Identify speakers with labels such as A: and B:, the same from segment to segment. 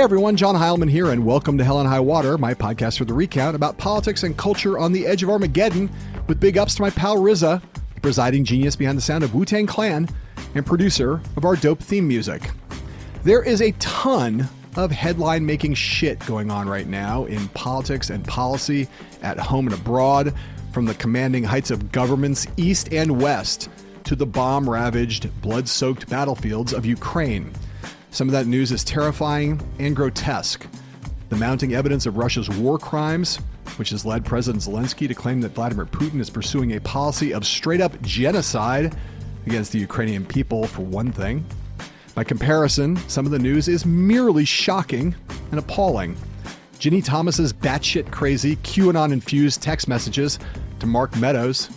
A: Hey everyone, John Heilemann here, and welcome to Hell and High Water, my podcast for the recount about politics and culture on the edge of Armageddon, with big ups to my pal RZA, the presiding genius behind the sound of Wu Tang Clan, and producer of our dope theme music. There is a ton of headline making shit going on right now in politics and policy, at home and abroad, from the commanding heights of governments east and west to the bomb ravaged, blood soaked battlefields of Ukraine. Some of that news is terrifying and grotesque. The mounting evidence of Russia's war crimes, which has led President Zelensky to claim that Vladimir Putin is pursuing a policy of straight up genocide against the Ukrainian people, for one thing. By comparison, some of the news is merely shocking and appalling. Ginni Thomas's batshit crazy, QAnon infused text messages to Mark Meadows,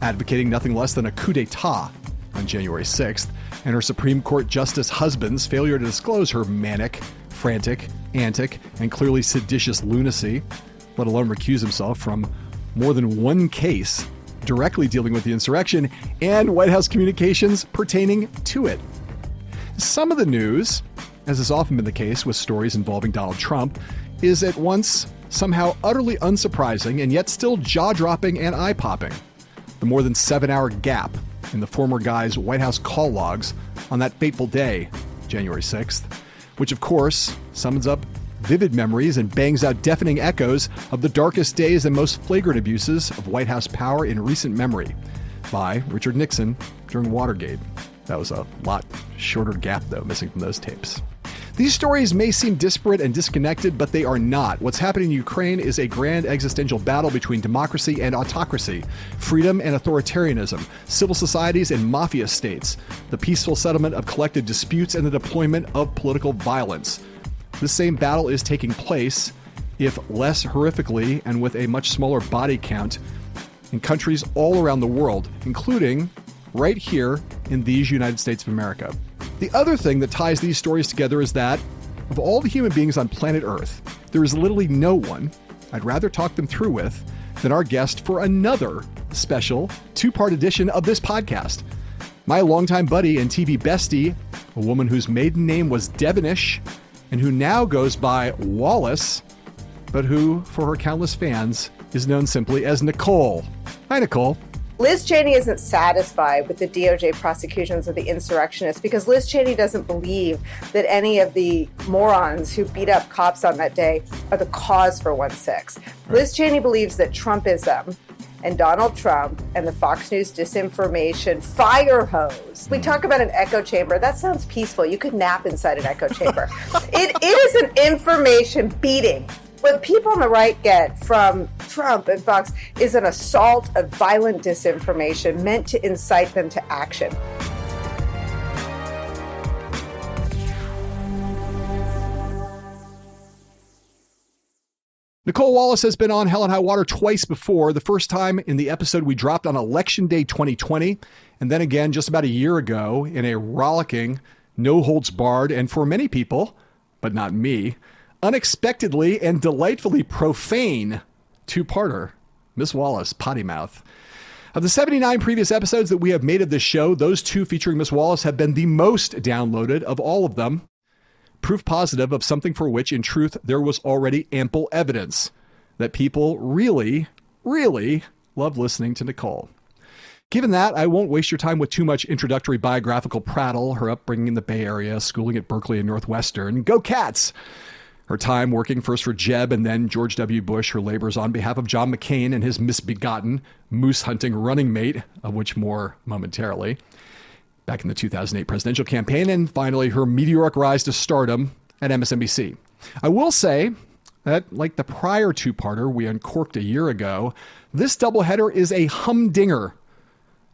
A: advocating nothing less than a coup d'etat on January 6th, and her Supreme Court Justice husband's failure to disclose her manic, frantic, antic, and clearly seditious lunacy, let alone recuse himself from more than one case directly dealing with the insurrection and White House communications pertaining to it. Some of the news, as has often been the case with stories involving Donald Trump, is at once somehow utterly unsurprising and yet still jaw dropping and eye popping. The more than seven hour gap in the former guy's White House call logs on that fateful day, January 6th, which of course summons up vivid memories and bangs out deafening echoes of the darkest days and most flagrant abuses of White House power in recent memory by Richard Nixon during Watergate. That was a lot shorter gap, though, missing from those tapes. These stories may seem disparate and disconnected, but they are not. What's happening in Ukraine is a grand existential battle between democracy and autocracy, freedom and authoritarianism, civil societies and mafia states, the peaceful settlement of collective disputes, and the deployment of political violence. The same battle is taking place, if less horrifically and with a much smaller body count, in countries all around the world, including right here in these United States of America. The other thing that ties these stories together is that, of all the human beings on planet Earth, there is literally no one I'd rather talk them through with than our guest for another special two part edition of this podcast. My longtime buddy and TV bestie, a woman whose maiden name was Devenish and who now goes by Wallace, but who, for her countless fans, is known simply as Nicolle. Hi, Nicolle.
B: Liz Cheney isn't satisfied with the DOJ prosecutions of the insurrectionists because Liz Cheney doesn't believe that any of the morons who beat up cops on that day are the cause for 1 6. Right. Liz Cheney believes that Trumpism and Donald Trump and the Fox News disinformation fire hose. We talk about an echo chamber. That sounds peaceful. You could nap inside an echo chamber. it, it is an information beating what people on the right get from Trump and Fox is an assault of violent disinformation meant to incite them to action.
A: Nicolle Wallace has been on Hell and High Water twice before. The first time in the episode we dropped on Election Day 2020, and then again just about a year ago in a rollicking, no holds barred, and for many people, but not me, unexpectedly and delightfully profane two parter, Miss Wallace, Potty Mouth. Of the 79 previous episodes that we have made of this show, those two featuring Miss Wallace have been the most downloaded of all of them. Proof positive of something for which, in truth, there was already ample evidence that people really, really love listening to Nicolle. Given that, I won't waste your time with too much introductory biographical prattle, her upbringing in the Bay Area, schooling at Berkeley and Northwestern. Go Cats! Her time working first for Jeb and then George W. Bush, her labors on behalf of John McCain and his misbegotten moose hunting running mate, of which more momentarily, back in the 2008 presidential campaign, and finally her meteoric rise to stardom at MSNBC. I will say that, like the prior two parter we uncorked a year ago, this doubleheader is a humdinger.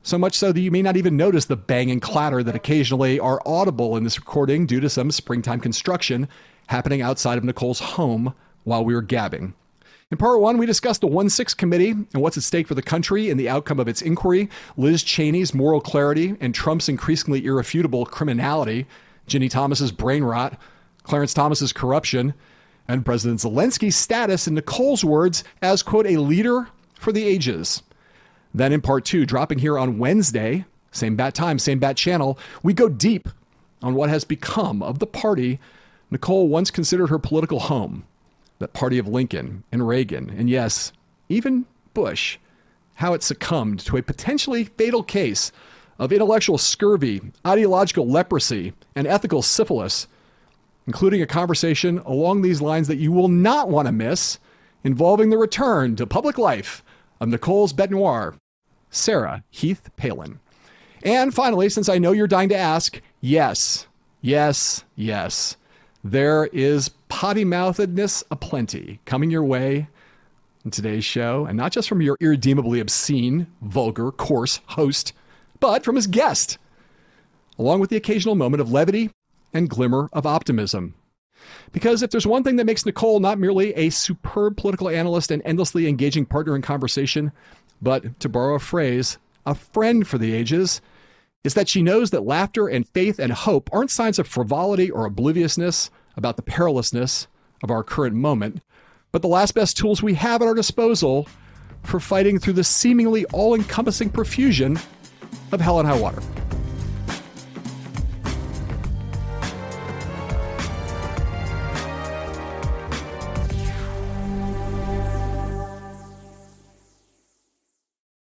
A: So much so that you may not even notice the bang and clatter that occasionally are audible in this recording due to some springtime construction happening outside of Nicolle's home while we were gabbing. In part one, we discussed the 1 6 committee and what's at stake for the country and the outcome of its inquiry, Liz Cheney's moral clarity and Trump's increasingly irrefutable criminality, Ginni Thomas's brain rot, Clarence Thomas's corruption, and President Zelensky's status, in Nicolle's words, as, quote, a leader for the ages. Then in part two, dropping here on Wednesday, same bat time, same bat channel, we go deep on what has become of the party Nicolle once considered her political home, that party of Lincoln and Reagan, and yes, even Bush, how it succumbed to a potentially fatal case of intellectual scurvy, ideological leprosy, and ethical syphilis, including a conversation along these lines that you will not want to miss involving the return to public life of Nicolle's bête noire, Sarah Heath Palin. And finally, since I know you're dying to ask, yes, yes, yes, there is potty mouthedness aplenty coming your way in today's show, and not just from your irredeemably obscene, vulgar, coarse host, but from his guest, along with the occasional moment of levity and glimmer of optimism. Because if there's one thing that makes Nicolle not merely a superb political analyst and endlessly engaging partner in conversation, but, to borrow a phrase, a friend for the ages, is that she knows that laughter and faith and hope aren't signs of frivolity or obliviousness about the perilousness of our current moment, but the last best tools we have at our disposal for fighting through the seemingly all encompassing profusion of hell and high water.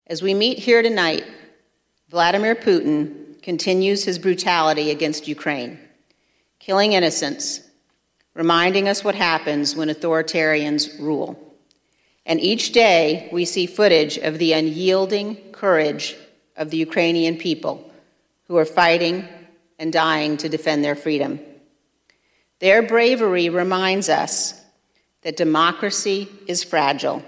C: As we meet here tonight, Vladimir Putin continues his brutality against Ukraine, killing innocents, reminding us what happens when authoritarians rule. And each day we see footage of the unyielding courage of the Ukrainian people who are fighting and dying to defend their freedom. Their bravery reminds us that democracy is fragile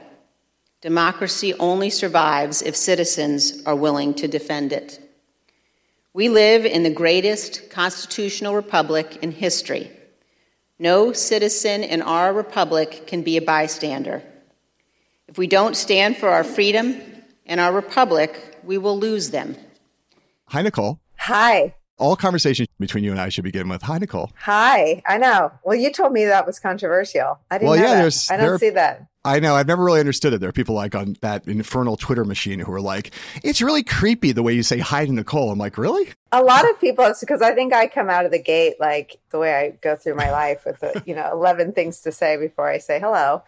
C: Democracy only survives if citizens are willing to defend it. We live in the greatest constitutional republic in history. No citizen in our republic can be a bystander. If we don't stand for our freedom and our republic, we will lose them.
A: Hi, Nicolle.
B: Hi.
A: All conversations between you and I should begin with Hi, Nicolle.
B: Hi. I know. Well, you told me that was controversial. I didn't well, yeah, There's, I don't there, see that.
A: I know. I've never really understood it. There are people like on that infernal Twitter machine who are like, it's really creepy the way you say hi to Nicolle. I'm like, really?
B: A lot of people, because I think I come out of the gate like the way I go through my life with, the, you know, 11 things to say before I say hello.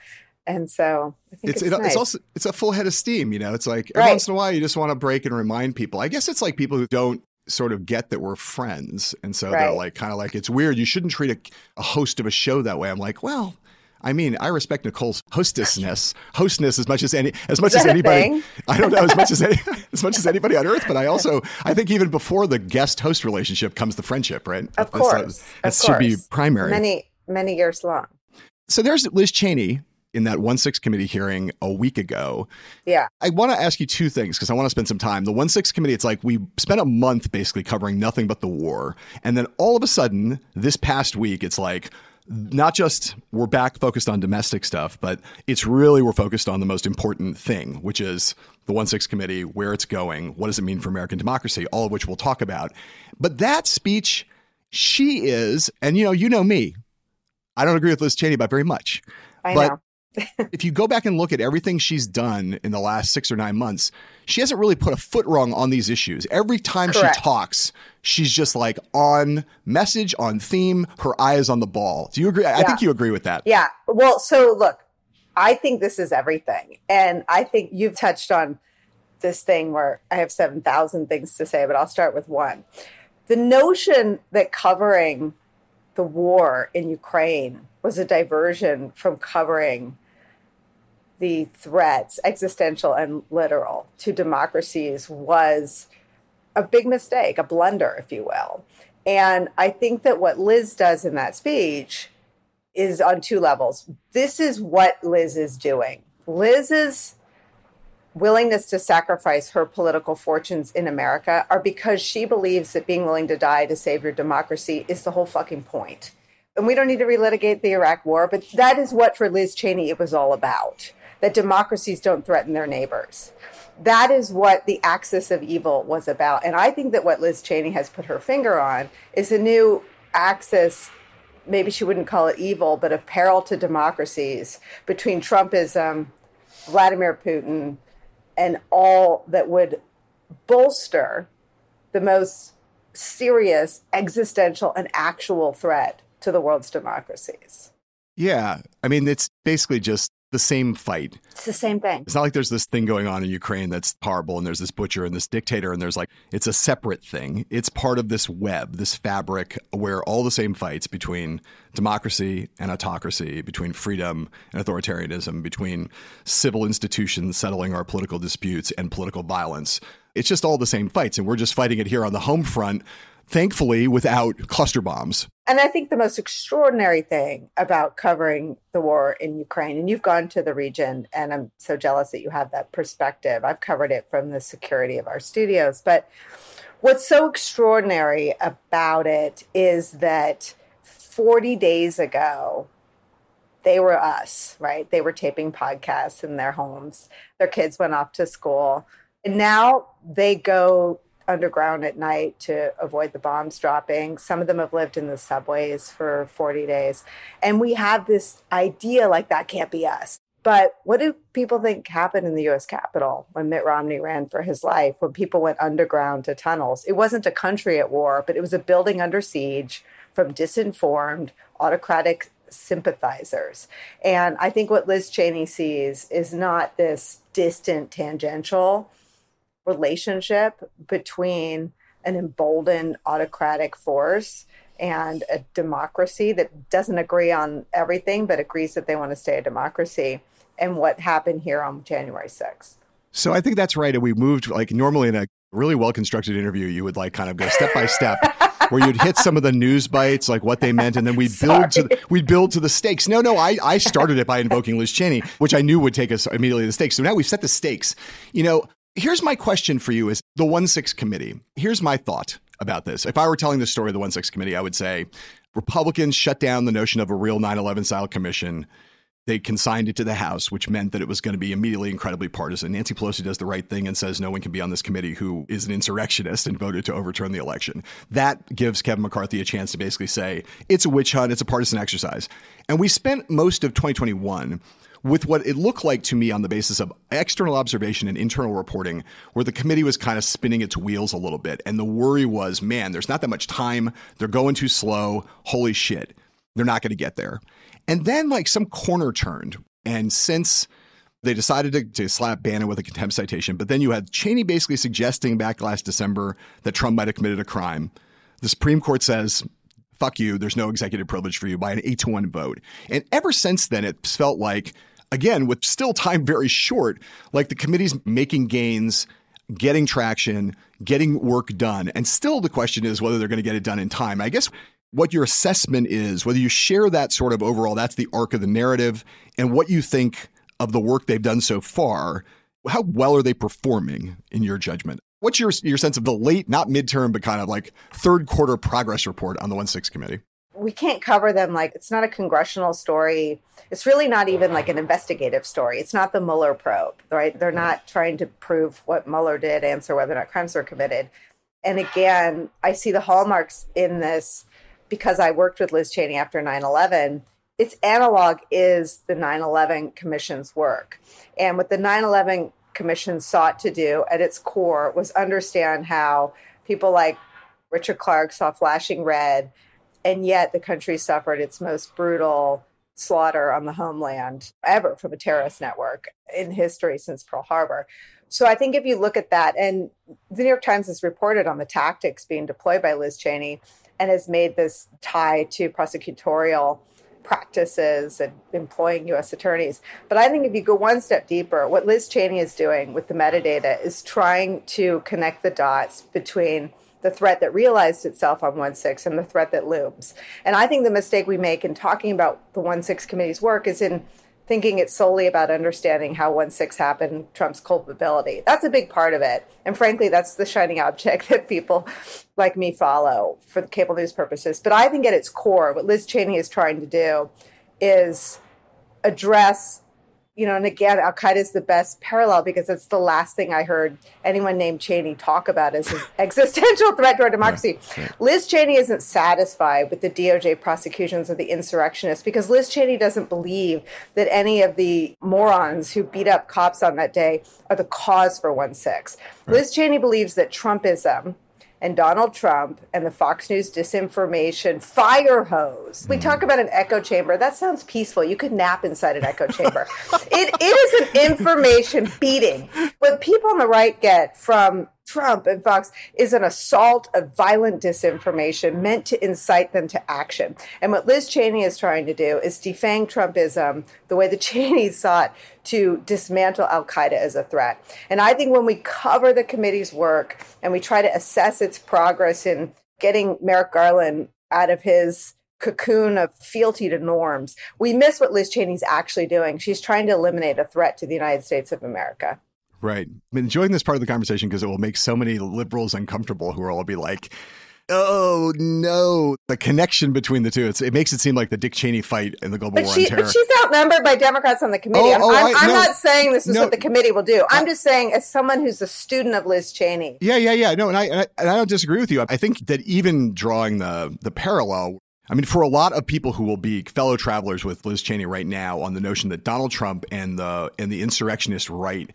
B: And so it's, it's, it, nice.
A: it's, also it's a full head of steam. You know, it's like every right. once in a while you just want to break and remind people. I guess it's like people who don't sort of get that we're friends, and so right. they're like kind of like it's weird. You shouldn't treat a, a host of a show that way. I'm like, well, I mean, I respect Nicolle's hostessness, hostness as much as any, as much as anybody. I don't know as much as any, as much as anybody on earth, but I also, I think even before the guest host relationship comes the friendship, right?
B: Of course,
A: that, should be primary.
B: Many, many years long.
A: So there's Liz Cheney in that 1 6 committee hearing a week ago.
B: Yeah.
A: I want to ask you two things because I want to spend some time. The 1 6 committee, it's like we spent a month basically covering nothing but the war. And then all of a sudden, this past week, it's like, not just we're back focused on domestic stuff, but it's really we're focused on the most important thing, which is the 1 6 committee, where it's going, what does it mean for American democracy, all of which we'll talk about. But that speech, she is, and you know, you know me, I don't agree with Liz Cheney about very much.
B: I
A: but
B: know.
A: if you go back and look at everything she's done in the last six or nine months, she hasn't really put a foot wrong on these issues. Every time Correct. she talks, she's just like on message, on theme, her eye is on the ball. Do you agree? Yeah. I think you agree with that.
B: Yeah. Well, so look, I think this is everything. And I think you've touched on this thing where I have 7,000 things to say, but I'll start with one. The notion that covering the war in Ukraine was a diversion from covering the threats, existential and literal, to democracies was a big mistake, a blunder, if you will. And I think that what Liz does in that speech is on two levels. This is what Liz is doing. Liz's willingness to sacrifice her political fortunes in America are because she believes that being willing to die to save your democracy is the whole fucking point. And we don't need to relitigate the Iraq war, but that is what for Liz Cheney it was all about that democracies don't threaten their neighbors. That is what the axis of evil was about. And I think that what Liz Cheney has put her finger on is a new axis maybe she wouldn't call it evil, but of peril to democracies between Trumpism, Vladimir Putin, and all that would bolster the most serious existential and actual threat to the world's democracies.
A: Yeah. I mean, it's basically just the same fight.
B: It's the same thing.
A: It's not like there's this thing going on in Ukraine that's horrible and there's this butcher and this dictator and there's like, it's a separate thing. It's part of this web, this fabric where all the same fights between democracy and autocracy, between freedom and authoritarianism, between civil institutions settling our political disputes and political violence. It's just all the same fights. And we're just fighting it here on the home front thankfully without cluster bombs.
B: And I think the most extraordinary thing about covering the war in Ukraine, and you've gone to the region, and I'm so jealous that you have that perspective. I've covered it from the security of our studios. But what's so extraordinary about it is that 40 days ago, they were us, right? They were taping podcasts in their homes. Their kids went off to school. And now they go underground at night to avoid the bombs dropping. Some of them have lived in the subways for 40 days. And we have this idea like that can't be us. But what do people think happened in the US Capitol when Mitt Romney ran for his life, when people went underground to tunnels? It wasn't a country at war, but it was a building under siege from disinformed, autocratic sympathizers. And I think what Liz Cheney sees is not this distant tangential relationship between an emboldened autocratic force and a democracy that doesn't agree on everything but agrees that they want to stay a democracy and what happened here on January 6th.
A: So I think that's right. And we moved like normally in a really well constructed interview, you would like kind of go step by step. where you'd hit some of the news bites, like what they meant, and then we'd build to the, we'd build to the stakes. No, no, I, I started it by invoking Liz Cheney, which I knew would take us immediately to the stakes. So now we've set the stakes. You know, Here's my question for you is the 1-6 committee. Here's my thought about this. If I were telling the story of the 1-6 committee, I would say Republicans shut down the notion of a real 9/11 style commission. They consigned it to the House, which meant that it was going to be immediately incredibly partisan. Nancy Pelosi does the right thing and says no one can be on this committee who is an insurrectionist and voted to overturn the election. That gives Kevin McCarthy a chance to basically say it's a witch hunt, it's a partisan exercise. And we spent most of 2021 with what it looked like to me on the basis of external observation and internal reporting, where the committee was kind of spinning its wheels a little bit. And the worry was, man, there's not that much time. They're going too slow. Holy shit. They're not going to get there. And then, like, some corner turned. And since they decided to, to, slap Bannon with a contempt citation, but then you had Cheney basically suggesting back last December that Trump might have committed a crime. The Supreme Court says, fuck you, there's no executive privilege for you by an eight to one vote. And ever since then, it's felt like again, with still time very short, like the committee's making gains, getting traction, getting work done. And still the question is whether they're going to get it done in time. I guess what your assessment is, whether you share that sort of overall, that's the arc of the narrative, and what you think of the work they've done so far. How well are they performing in your judgment? What's your your sense of the late, not midterm, but kind of like third quarter progress report on the 1 6 committee?
B: We can't cover them like it's not a congressional story. It's really not even like an investigative story. It's not the Mueller probe, right? They're not trying to prove what Mueller did, answer whether or not crimes were committed. And again, I see the hallmarks in this because I worked with Liz Cheney after 9 11. Its analog is the 9 11 Commission's work. And what the 9 11 Commission sought to do at its core was understand how people like Richard Clarke saw flashing red and yet the country suffered its most brutal slaughter on the homeland ever from a terrorist network in history since Pearl Harbor. So I think if you look at that, and the New York Times has reported on the tactics being deployed by Liz Cheney and has made this tie to prosecutorial practices and employing U.S. attorneys. But I think if you go one step deeper, what Liz Cheney is doing with the metadata is trying to connect the dots between the threat that realized itself on 1 6 and the threat that looms. And I think the mistake we make in talking about the 1 6 committee's work is in thinking it's solely about understanding how 1 6 happened, Trump's culpability. That's a big part of it. And frankly, that's the shining object that people like me follow for cable news purposes. But I think at its core, what Liz Cheney is trying to do is address you know, and again, Al Qaeda is the best parallel because it's the last thing I heard anyone named Cheney talk about as his existential threat to our democracy. Yeah, yeah. Liz Cheney isn't satisfied with the DOJ prosecutions of the insurrectionists because Liz Cheney doesn't believe that any of the morons who beat up cops on that day are the cause for 1 6. Right. Liz Cheney believes that Trumpism and Donald Trump and the Fox News disinformation fire hose. We hmm. talk about an echo chamber. That sounds peaceful. You could nap inside an echo chamber. it, it is an information beating. What people on the right get from Trump and Fox is an assault of violent disinformation meant to incite them to action. And what Liz Cheney is trying to do is defang Trumpism the way the Cheneys sought to dismantle Al Qaeda as a threat. And I think when we cover the committee's work and we try to assess its progress in getting Merrick Garland out of his cocoon of fealty to norms, we miss what Liz Cheney's actually doing. She's trying to eliminate a threat to the United States of America.
A: Right. I'm enjoying this part of the conversation because it will make so many liberals uncomfortable who will all be like, oh no, the connection between the two. It's, it makes it seem like the Dick Cheney fight in the global
B: But,
A: war
B: she,
A: on terror.
B: but she's outnumbered by Democrats on the committee.
A: Oh,
B: I'm,
A: oh,
B: I'm,
A: I-
B: I'm
A: no.
B: not saying this is
A: No.
B: what the committee will do. Uh, I'm just saying, as someone who's a student of Liz Cheney,
A: Yeah, yeah, yeah. No, and I, and I and I don't disagree with you. I think that even drawing the the parallel, I mean, for a lot of people who will be fellow travelers with Liz Cheney right now on the notion that Donald Trump and the and the insurrectionist right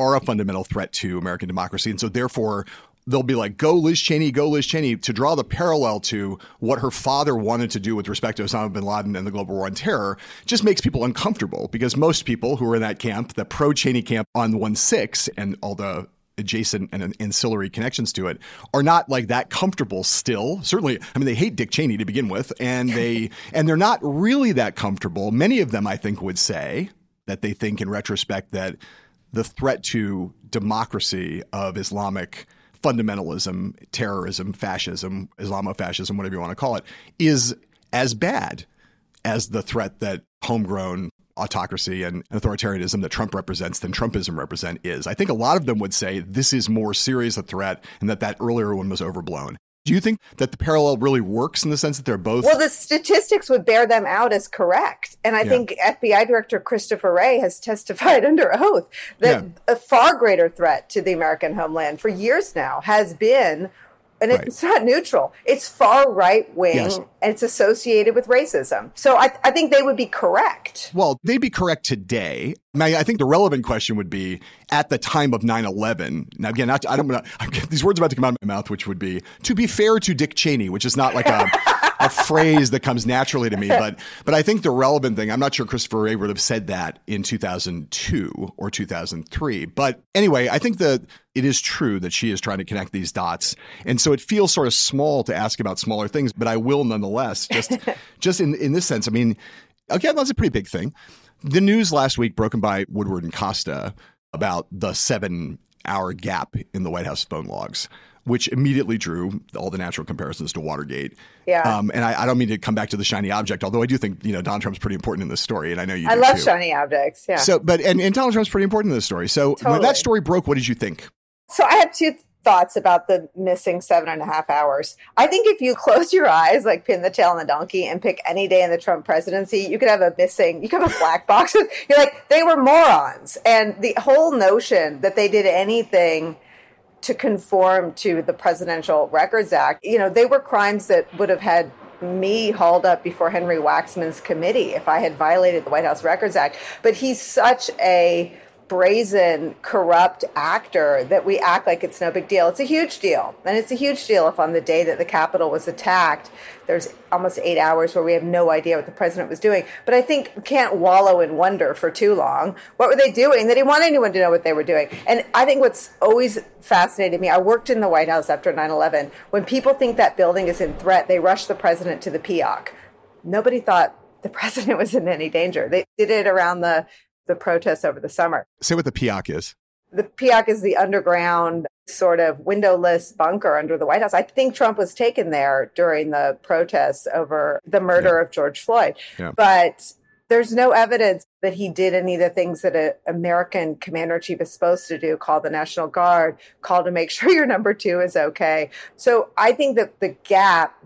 A: are a fundamental threat to American democracy, and so therefore they'll be like, "Go Liz Cheney, go Liz Cheney," to draw the parallel to what her father wanted to do with respect to Osama bin Laden and the global war on terror, just makes people uncomfortable because most people who are in that camp, the pro Cheney camp on one six, and all the adjacent and ancillary connections to it are not like that comfortable still. Certainly i mean they hate dick cheney to begin with and they and they're not really that comfortable. Many of them i think would say that they think in retrospect that the threat to democracy of islamic fundamentalism terrorism fascism islamofascism whatever you want to call it is as bad as the threat that homegrown autocracy and authoritarianism that Trump represents than Trumpism represent is. I think a lot of them would say this is more serious a threat and that that earlier one was overblown. Do you think that the parallel really works in the sense that they're both
B: well, the statistics would bear them out as correct. And I
A: Yeah.
B: think FBI Director Christopher Wray has testified under oath that
A: Yeah.
B: a far greater threat to the American homeland for years now has been. And
A: Right.
B: it's not neutral. It's far right wing
A: Yes.
B: and it's associated with racism. So I, I think they would be correct.
A: Well, they'd be correct today. Now, I think the relevant question would be at the time of 9 11. Now, again, not, I don't to, these words about to come out of my mouth, which would be to be fair to Dick Cheney, which is not like a, a phrase that comes naturally to me. But, but I think the relevant thing, I'm not sure Christopher Wray would have said that in 2002 or 2003. But anyway, I think that it is true that she is trying to connect these dots. And so it feels sort of small to ask about smaller things, but I will nonetheless, just, just in, in this sense. I mean, again, that's a pretty big thing. The news last week, broken by Woodward and Costa, about the seven hour gap in the White House phone logs, which immediately drew all the natural comparisons to Watergate.
B: Yeah.
A: Um, and I, I don't mean to come back to the shiny object, although I do think, you know, Donald Trump's pretty important in this story. And I know you
B: I love
A: too.
B: shiny objects. Yeah.
A: So, but, and, and Donald Trump's pretty important in this story. So when that story broke, what did you think?
B: So I have two thoughts about the missing seven and a half hours. I think if you close your eyes, like pin the tail on the donkey, and pick any day in the Trump presidency, you could have a missing, you could have a black box. You're like, they were morons. And the whole notion that they did anything to conform to the Presidential Records Act, you know, they were crimes that would have had me hauled up before Henry Waxman's committee if I had violated the White House Records Act. But he's such a brazen, corrupt actor that we act like it's no big deal. It's a huge deal. And it's a huge deal if on the day that the Capitol was attacked, there's almost eight hours where we have no idea what the president was doing. But I think we can't wallow in wonder for too long. What were they doing? They didn't want anyone to know what they were doing. And I think what's always fascinated me, I worked in the White House after 9 11. When people think that building is in threat, they rush the president to the PIOC. Nobody thought the president was in any danger. They did it around the the protests over the summer.
A: Say what the PIOC is.
B: The PIOC is the underground sort of windowless bunker under the White House. I think Trump was taken there during the protests over the murder of George Floyd.
A: Yeah.
B: But there's no evidence that he did any of the things that an American commander in chief is supposed to do call the National Guard, call to make sure your number two is okay. So I think that the gap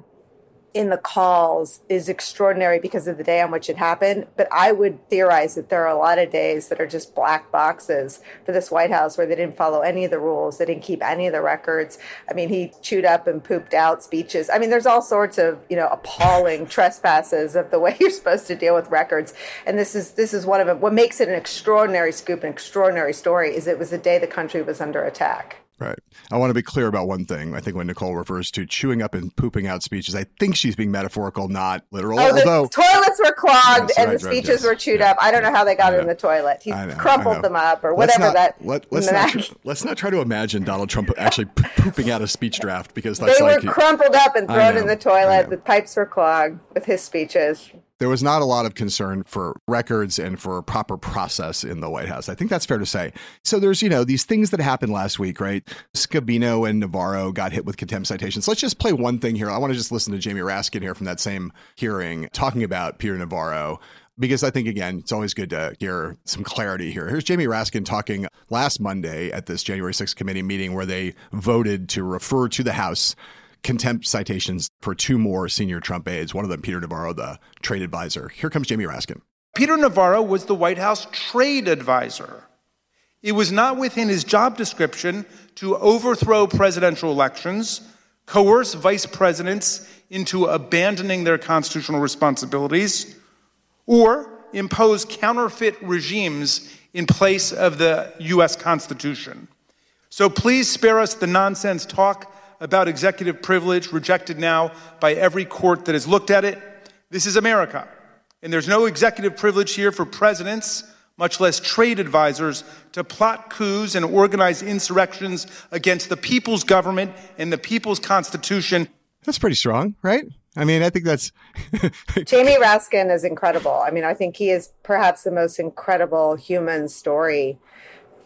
B: in the calls is extraordinary because of the day on which it happened. But I would theorize that there are a lot of days that are just black boxes for this White House where they didn't follow any of the rules, they didn't keep any of the records. I mean, he chewed up and pooped out speeches. I mean, there's all sorts of you know appalling trespasses of the way you're supposed to deal with records. And this is this is one of them. What makes it an extraordinary scoop, an extraordinary story, is it was the day the country was under attack.
A: Right. I want to be clear about one thing. I think when Nicolle refers to chewing up and pooping out speeches, I think she's being metaphorical, not literal.
B: Oh, the
A: although
B: toilets were clogged
A: Yes,
B: and
A: right,
B: the
A: right,
B: speeches
A: yes.
B: were chewed
A: Yeah.
B: up. I don't know how they got
A: I
B: in the toilet. He
A: know,
B: crumpled them up or
A: Let's
B: whatever
A: not-
B: that.
A: Let, let's not let's not try to imagine Donald Trump actually pooping out a speech draft because that's
B: they
A: like
B: were crumpled up and thrown
A: know,
B: in the toilet. The pipes were clogged with his speeches.
A: There was not a lot of concern for records and for proper process in the White House. I think that's fair to say. So there's, you know, these things that happened last week, right? Scavino and Navarro got hit with contempt citations. Let's just play one thing here. I want to just listen to Jamie Raskin here from that same hearing talking about Peter Navarro. Because I think, again, it's always good to hear some clarity here. Here's Jamie Raskin talking last Monday at this January 6th committee meeting where they voted to refer to the House contempt citations for two more senior Trump aides, one of them, Peter Navarro, the trade advisor. Here comes Jamie Raskin.
D: Peter Navarro was the White House trade advisor. It was not within his job description to overthrow presidential elections, coerce vice presidents into abandoning their constitutional responsibilities, or impose counterfeit regimes in place of the U.S. Constitution. So please spare us the nonsense talk about executive privilege rejected now by every court that has looked at it. This is America, and there's no executive privilege here for presidents, much less trade advisors, to plot coups and organize insurrections against the people's government and the people's constitution.
A: That's pretty strong, right? I mean, I think that's
B: Jamie Raskin is incredible. I mean, I think he is perhaps the most incredible human story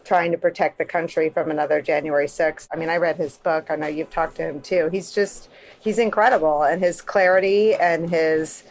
B: trying to protect the country from another January 6th. I mean, I read his book. I know you've talked to him too. He's just, he's incredible. And his clarity and his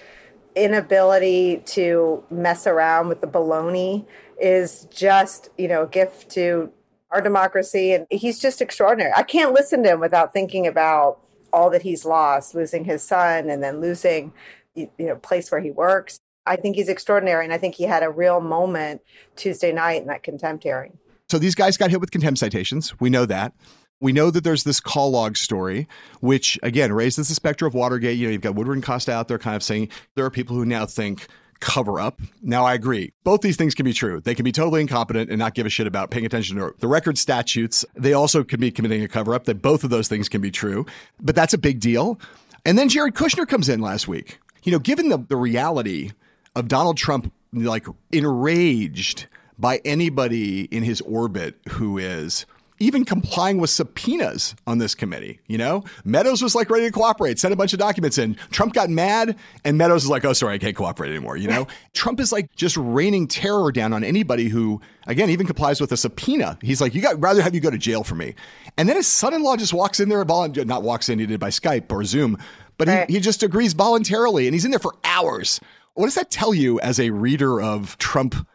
B: inability to mess around with the baloney is just, you know, a gift to our democracy. And he's just extraordinary. I can't listen to him without thinking about all that he's lost, losing his son and then losing, you know, place where he works. I think he's extraordinary. And I think he had a real moment Tuesday night in that contempt hearing.
A: So these guys got hit with contempt citations. We know that. We know that there's this call log story, which again raises the specter of Watergate. You know, you've got Woodward and Costa out there kind of saying there are people who now think cover up. Now, I agree. Both these things can be true. They can be totally incompetent and not give a shit about paying attention to the record statutes. They also could be committing a cover up. That both of those things can be true, but that's a big deal. And then Jared Kushner comes in last week. You know, given the, the reality of Donald Trump, like enraged by anybody in his orbit who is even complying with subpoenas on this committee. You know, Meadows was like ready to cooperate, sent a bunch of documents in. Trump got mad, and Meadows is like, oh, sorry, I can't cooperate anymore. You know, Trump is like just raining terror down on anybody who, again, even complies with a subpoena. He's like, you got rather have you go to jail for me. And then his son in law just walks in there, not walks in, he did by Skype or Zoom, but he, he just agrees voluntarily, and he's in there for hours. What does that tell you as a reader of Trump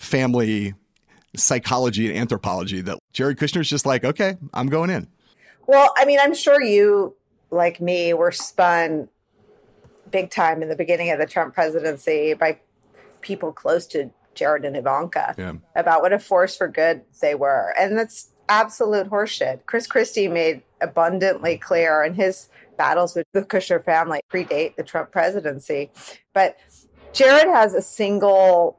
A: family psychology and anthropology that Jared Kushner's just like, okay, I'm going in.
B: Well, I mean, I'm sure you, like me, were spun big time in the beginning of the Trump presidency by people close to Jared and Ivanka
A: Yeah.
B: about what a force for good they were. And that's absolute horseshit. Chris Christie made abundantly clear in his battles with the Kushner family predate the Trump presidency. But Jared has a single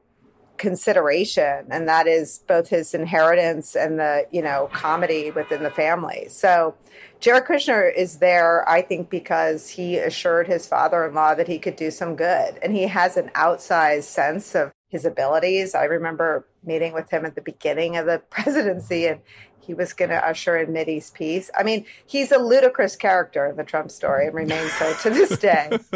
B: consideration and that is both his inheritance and the you know comedy within the family. So jared kushner is there i think because he assured his father-in-law that he could do some good and he has an outsized sense of his abilities. I remember meeting with him at the beginning of the presidency and he was going to usher in Mideast peace. I mean, he's a ludicrous character in the Trump story and remains so to this day.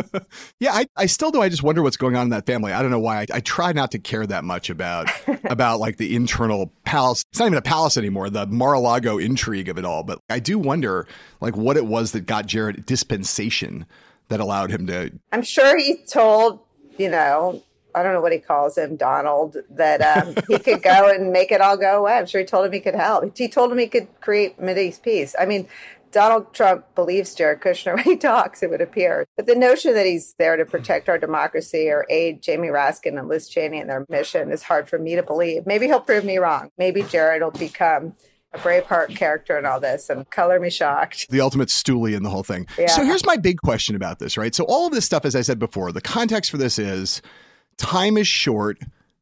A: Yeah, I, I still do. I just wonder what's going on in that family. I don't know why. I, I try not to care that much about about like the internal palace. It's not even a palace anymore. The Mar-a-Lago intrigue of it all. But I do wonder like what it was that got Jared dispensation that allowed him to.
B: I'm sure he told, you know, I don't know what he calls him, Donald, that um, he could go and make it all go away. I'm sure he told him he could help. He told him he could create Mideast peace. I mean, Donald Trump believes Jared Kushner when he talks, it would appear. But the notion that he's there to protect our democracy or aid Jamie Raskin and Liz Cheney in their mission is hard for me to believe. Maybe he'll prove me wrong. Maybe Jared will become a Braveheart character in all this and color me shocked.
A: the ultimate stoolie in the whole thing.
B: Yeah.
A: So here's my big question about this, right? So all of this stuff, as I said before, the context for this is time is short.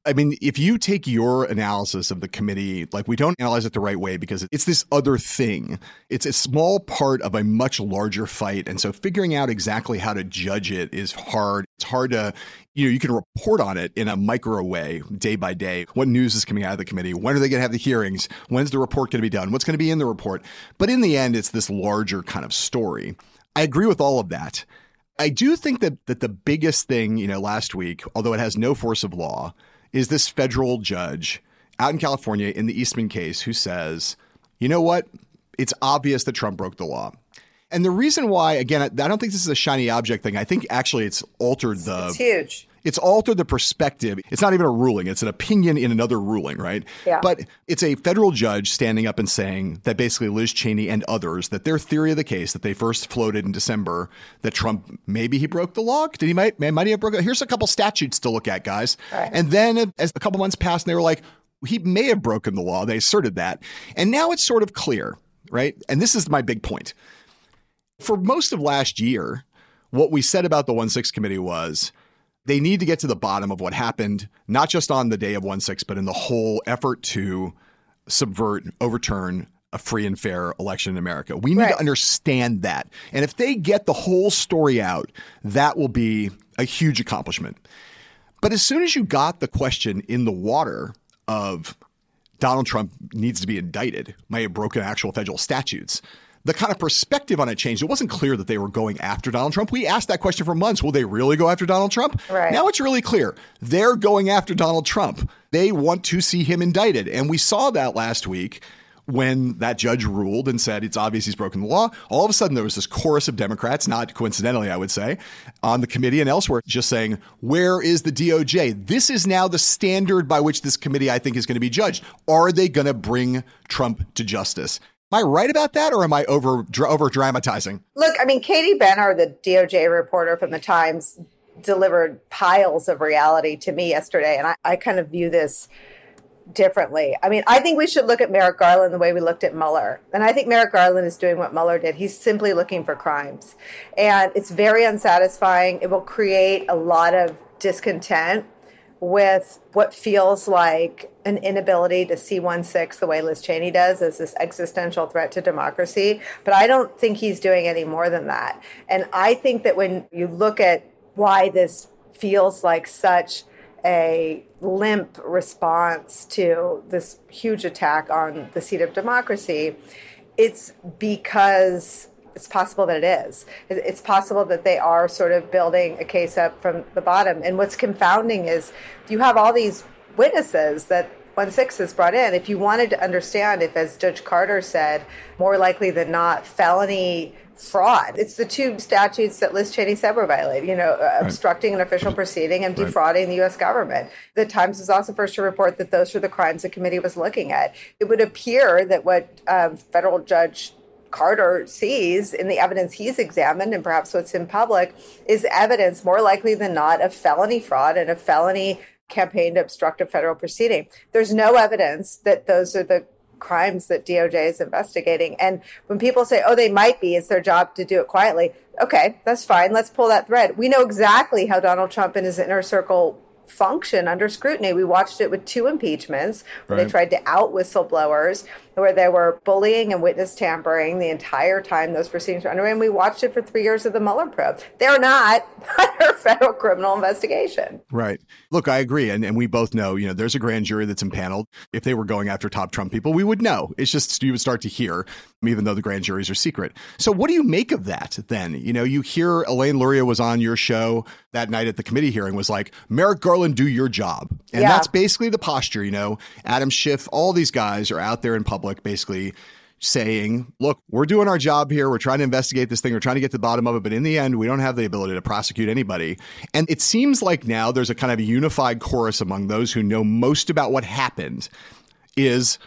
A: I mean, if you take your analysis of the committee, like we don't analyze it the right way because it's this other thing. It's a small part of a much larger fight. And so figuring out exactly how to judge it is hard. It's hard to, you know, you can report on it in a micro way day by day. What news is coming out of the committee? When are they going to have the hearings? When's the report going to be done? What's going to be in the report? But in the end, it's this larger kind of story. I agree with all of that. I do think that that the biggest thing, you know, last week, although it has no force of law, is this federal judge out in California in the Eastman case who says, you know what? It's obvious that Trump broke the law. And the reason why, again, I don't think this is a shiny object thing. I think actually it's altered the.
B: It's huge
A: it's altered the perspective. It's not even a ruling, it's an opinion in another ruling, right?
B: Yeah.
A: But it's a federal judge standing up and saying that basically Liz Cheney and others, that their theory of the case that they first floated in December, that Trump maybe he broke the law. Did he might, might he have broken? Here's a couple statutes to look at, guys.
B: Right.
A: And then as a couple months passed, and they were like, he may have broken the law. They asserted that. And now it's sort of clear, right? And this is my big point. For most of last year, what we said about the 1 6 committee was they need to get to the bottom of what happened, not just on the day of 1 6, but in the whole effort to subvert, overturn a free and fair election in America. We need right. to understand that. And if they get the whole story out, that will be a huge accomplishment. But as soon as you got the question in the water of Donald Trump needs to be indicted, may have broken actual federal statutes, the kind of perspective on it changed. It wasn't clear that they were going after Donald Trump. We asked that question for months. Will they really go after Donald Trump?
B: Right.
A: Now it's really clear. They're going after Donald Trump. They want to see him indicted. And we saw that last week when that judge ruled and said it's obvious he's broken the law. All of a sudden, there was this chorus of Democrats, not coincidentally, I would say, on the committee and elsewhere, just saying, Where is the DOJ? This is now the standard by which this committee, I think, is going to be judged. Are they going to bring Trump to justice? Am I right about that, or am I over over dramatizing?
B: Look, I mean, Katie Benner, the DOJ reporter from the Times, delivered piles of reality to me yesterday, and I, I kind of view this differently. I mean, I think we should look at Merrick Garland the way we looked at Mueller. And I think Merrick Garland is doing what Mueller did. He's simply looking for crimes. And it's very unsatisfying. It will create a lot of discontent with what feels like an inability to see 1 6 the way Liz Cheney does as this existential threat to democracy. But I don't think he's doing any more than that. And I think that when you look at why this feels like such a limp response to this huge attack on the seat of democracy, it's because it's possible that it is. It's possible that they are sort of building a case up from the bottom. And what's confounding is you have all these witnesses that one six is brought in. If you wanted to understand if, as Judge Carter said, more likely than not, felony fraud. It's the two statutes that Liz Cheney said were violated, you know, right. obstructing an official proceeding and defrauding right. the U.S. government. The Times was also first to report that those were the crimes the committee was looking at. It would appear that what um, federal judge Carter sees in the evidence he's examined and perhaps what's in public is evidence more likely than not of felony fraud and a felony campaign to obstruct a federal proceeding. There's no evidence that those are the crimes that DOJ is investigating. And when people say, oh, they might be, it's their job to do it quietly. Okay, that's fine. Let's pull that thread. We know exactly how Donald Trump and his inner circle function under scrutiny. We watched it with two impeachments where right. they tried to out whistleblowers, where they were bullying and witness tampering the entire time those proceedings were underway. And we watched it for three years of the Mueller probe. They're not under federal criminal investigation.
A: Right. Look, I agree. And, and we both know, you know, there's a grand jury that's impaneled. If they were going after top Trump people, we would know. It's just you would start to hear, even though the grand juries are secret. So what do you make of that then? You know, you hear Elaine Luria was on your show that night at the committee hearing was like, Merrick Garland, do your job. And yeah. that's basically the posture, you know. Adam Schiff, all these guys are out there in public basically saying, look, we're doing our job here. We're trying to investigate this thing. We're trying to get to the bottom of it. But in the end, we don't have the ability to prosecute anybody. And it seems like now there's a kind of unified chorus among those who know most about what happened is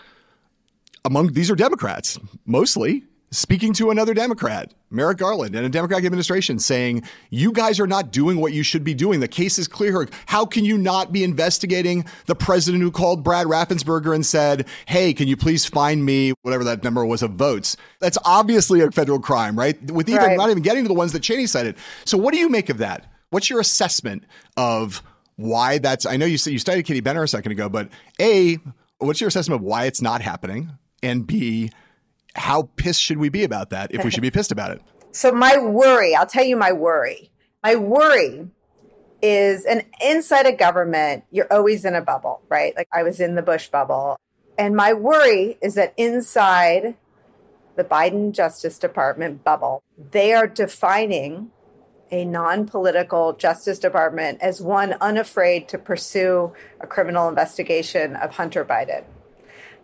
A: among these are Democrats mostly speaking to another Democrat, Merrick Garland, and a Democratic administration saying, You guys are not doing what you should be doing. The case is clear. How can you not be investigating the president who called Brad Raffensperger and said, Hey, can you please find me whatever that number was of votes? That's obviously a federal crime, right? With even right. not even getting to the ones that Cheney cited. So, what do you make of that? What's your assessment of why that's. I know you said you studied Katie Benner a second ago, but a, what's your assessment of why it's not happening, and b, how pissed should we be about that if we should be pissed about it?
B: So my worry, I'll tell you my worry. My worry is an inside a government, you're always in a bubble, right? Like I was in the Bush bubble. And my worry is that inside the Biden Justice Department bubble, they are defining a non political Justice Department as one unafraid to pursue a criminal investigation of Hunter Biden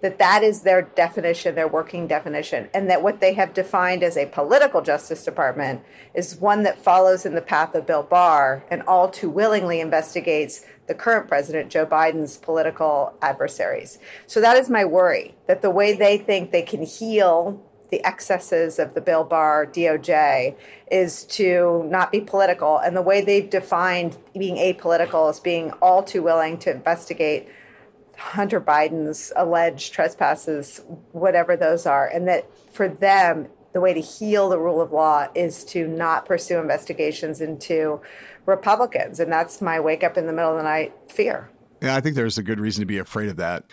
B: that that is their definition, their working definition, and that what they have defined as a political justice department is one that follows in the path of Bill Barr and all too willingly investigates the current president, Joe Biden's political adversaries. So that is my worry that the way they think they can heal the excesses of the Bill Barr DOJ is to not be political. And the way they've defined being apolitical is being all too willing to investigate Hunter Biden's alleged trespasses, whatever those are, and that for them, the way to heal the rule of law is to not pursue investigations into Republicans. And that's my wake up in the middle of the night fear.
A: Yeah, I think there's a good reason to be afraid of that.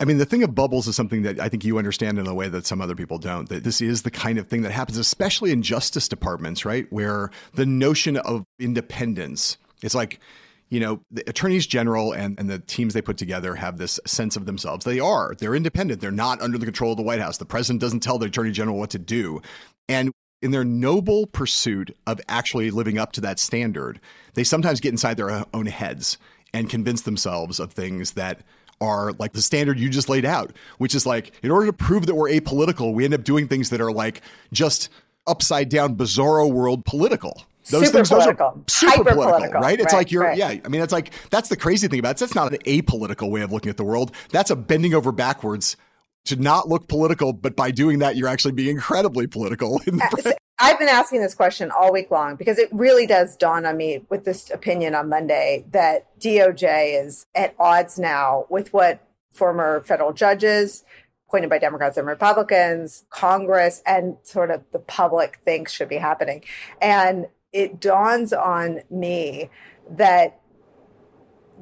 A: I mean, the thing of bubbles is something that I think you understand in a way that some other people don't. That this is the kind of thing that happens, especially in justice departments, right? Where the notion of independence is like, you know, the attorneys general and, and the teams they put together have this sense of themselves. They are. They're independent. They're not under the control of the White House. The president doesn't tell the attorney general what to do. And in their noble pursuit of actually living up to that standard, they sometimes get inside their own heads and convince themselves of things that are like the standard you just laid out, which is like, in order to prove that we're apolitical, we end up doing things that are like just upside down, bizarro world political.
B: Those super things, political. those are
A: super political, political, right? It's right, like you're, right. yeah. I mean, it's like that's the crazy thing about it. That's not an apolitical way of looking at the world. That's a bending over backwards to not look political, but by doing that, you're actually being incredibly political.
B: Uh, I've been asking this question all week long because it really does dawn on me with this opinion on Monday that DOJ is at odds now with what former federal judges, appointed by Democrats and Republicans, Congress, and sort of the public thinks should be happening. And it dawns on me that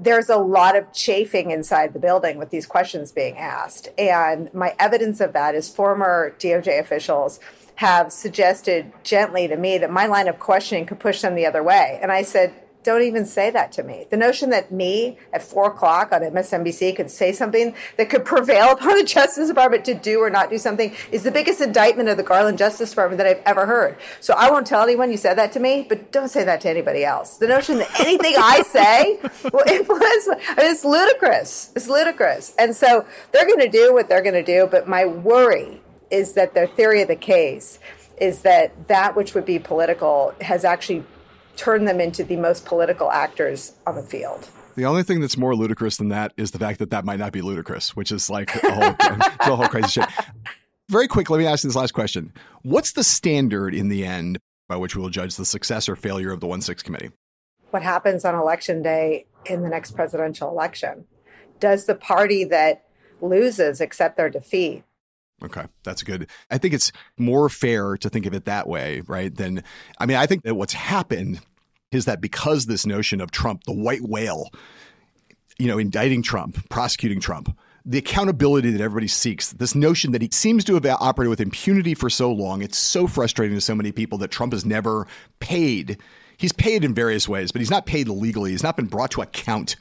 B: there's a lot of chafing inside the building with these questions being asked. And my evidence of that is former DOJ officials have suggested gently to me that my line of questioning could push them the other way. And I said, don't even say that to me. The notion that me at four o'clock on MSNBC could say something that could prevail upon the Justice Department to do or not do something is the biggest indictment of the Garland Justice Department that I've ever heard. So I won't tell anyone you said that to me, but don't say that to anybody else. The notion that anything I say will influence, I mean, it's ludicrous. It's ludicrous. And so they're going to do what they're going to do. But my worry is that their theory of the case is that that which would be political has actually turn them into the most political actors on the field.
A: The only thing that's more ludicrous than that is the fact that that might not be ludicrous, which is like a whole, a whole crazy shit. Very quick, let me ask you this last question. What's the standard in the end by which we will judge the success or failure of the 1 6 committee?
B: What happens on election day in the next presidential election? Does the party that loses accept their defeat?
A: Okay, that's good. I think it's more fair to think of it that way, right? Than, I mean, I think that what's happened is that because this notion of Trump, the white whale, you know, indicting Trump, prosecuting Trump, the accountability that everybody seeks, this notion that he seems to have operated with impunity for so long, it's so frustrating to so many people that Trump has never paid. He's paid in various ways, but he's not paid legally. He's not been brought to account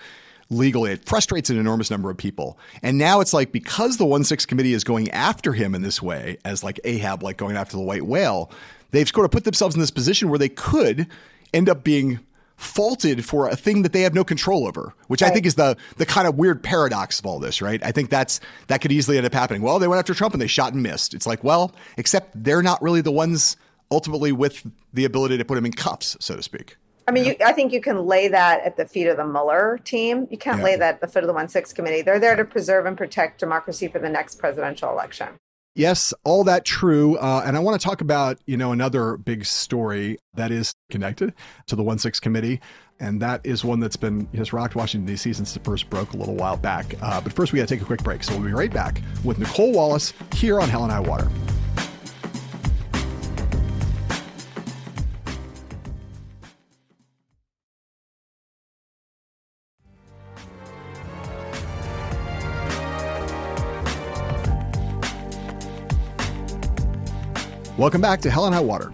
A: legally. It frustrates an enormous number of people. And now it's like because the 1 6 committee is going after him in this way, as like Ahab, like going after the white whale, they've sort of put themselves in this position where they could end up being faulted for a thing that they have no control over, which right. I think is the the kind of weird paradox of all this, right? I think that's that could easily end up happening. Well, they went after Trump and they shot and missed. It's like, well, except they're not really the ones ultimately with the ability to put him in cuffs, so to speak.
B: I mean, you, I think you can lay that at the feet of the Mueller team. You can't yeah. lay that at the foot of the 1 6 committee. They're there to preserve and protect democracy for the next presidential election.
A: Yes, all that true. Uh, and I want to talk about, you know, another big story that is connected to the 1 6 committee. And that is one that's been has rocked Washington, D.C. since it first broke a little while back. Uh, but first, we got to take a quick break. So we'll be right back with Nicolle Wallace here on Hell and High Water. Welcome back to Hell and High Water.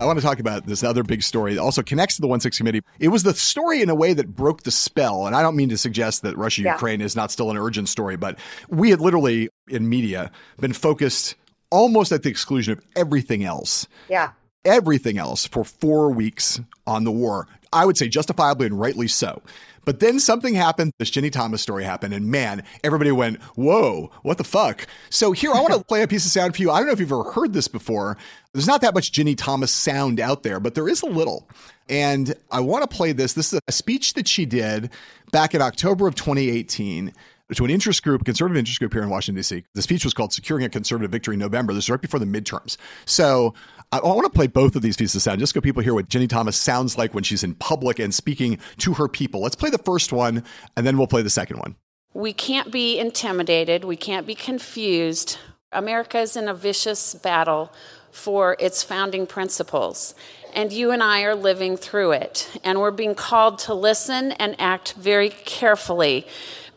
A: I want to talk about this other big story that also connects to the 1 6 committee. It was the story in a way that broke the spell. And I don't mean to suggest that Russia Ukraine yeah. is not still an urgent story, but we had literally in media been focused almost at the exclusion of everything else.
B: Yeah.
A: Everything else for four weeks on the war. I would say justifiably and rightly so. But then something happened. This Ginni Thomas story happened, and man, everybody went, Whoa, what the fuck? So here, I want to play a piece of sound for you. I don't know if you've ever heard this before. There's not that much Ginni Thomas sound out there, but there is a little. And I want to play this. This is a speech that she did back in October of 2018 to an interest group, conservative interest group here in Washington, D.C. The speech was called Securing a Conservative Victory in November. This is right before the midterms. So I, I want to play both of these pieces of sound just so people hear what Ginni Thomas sounds like when she's in public and speaking to her people. Let's play the first one, and then we'll play the second one.
E: We can't be intimidated. We can't be confused. America is in a vicious battle for its founding principles. And you and I are living through it. And we're being called to listen and act very carefully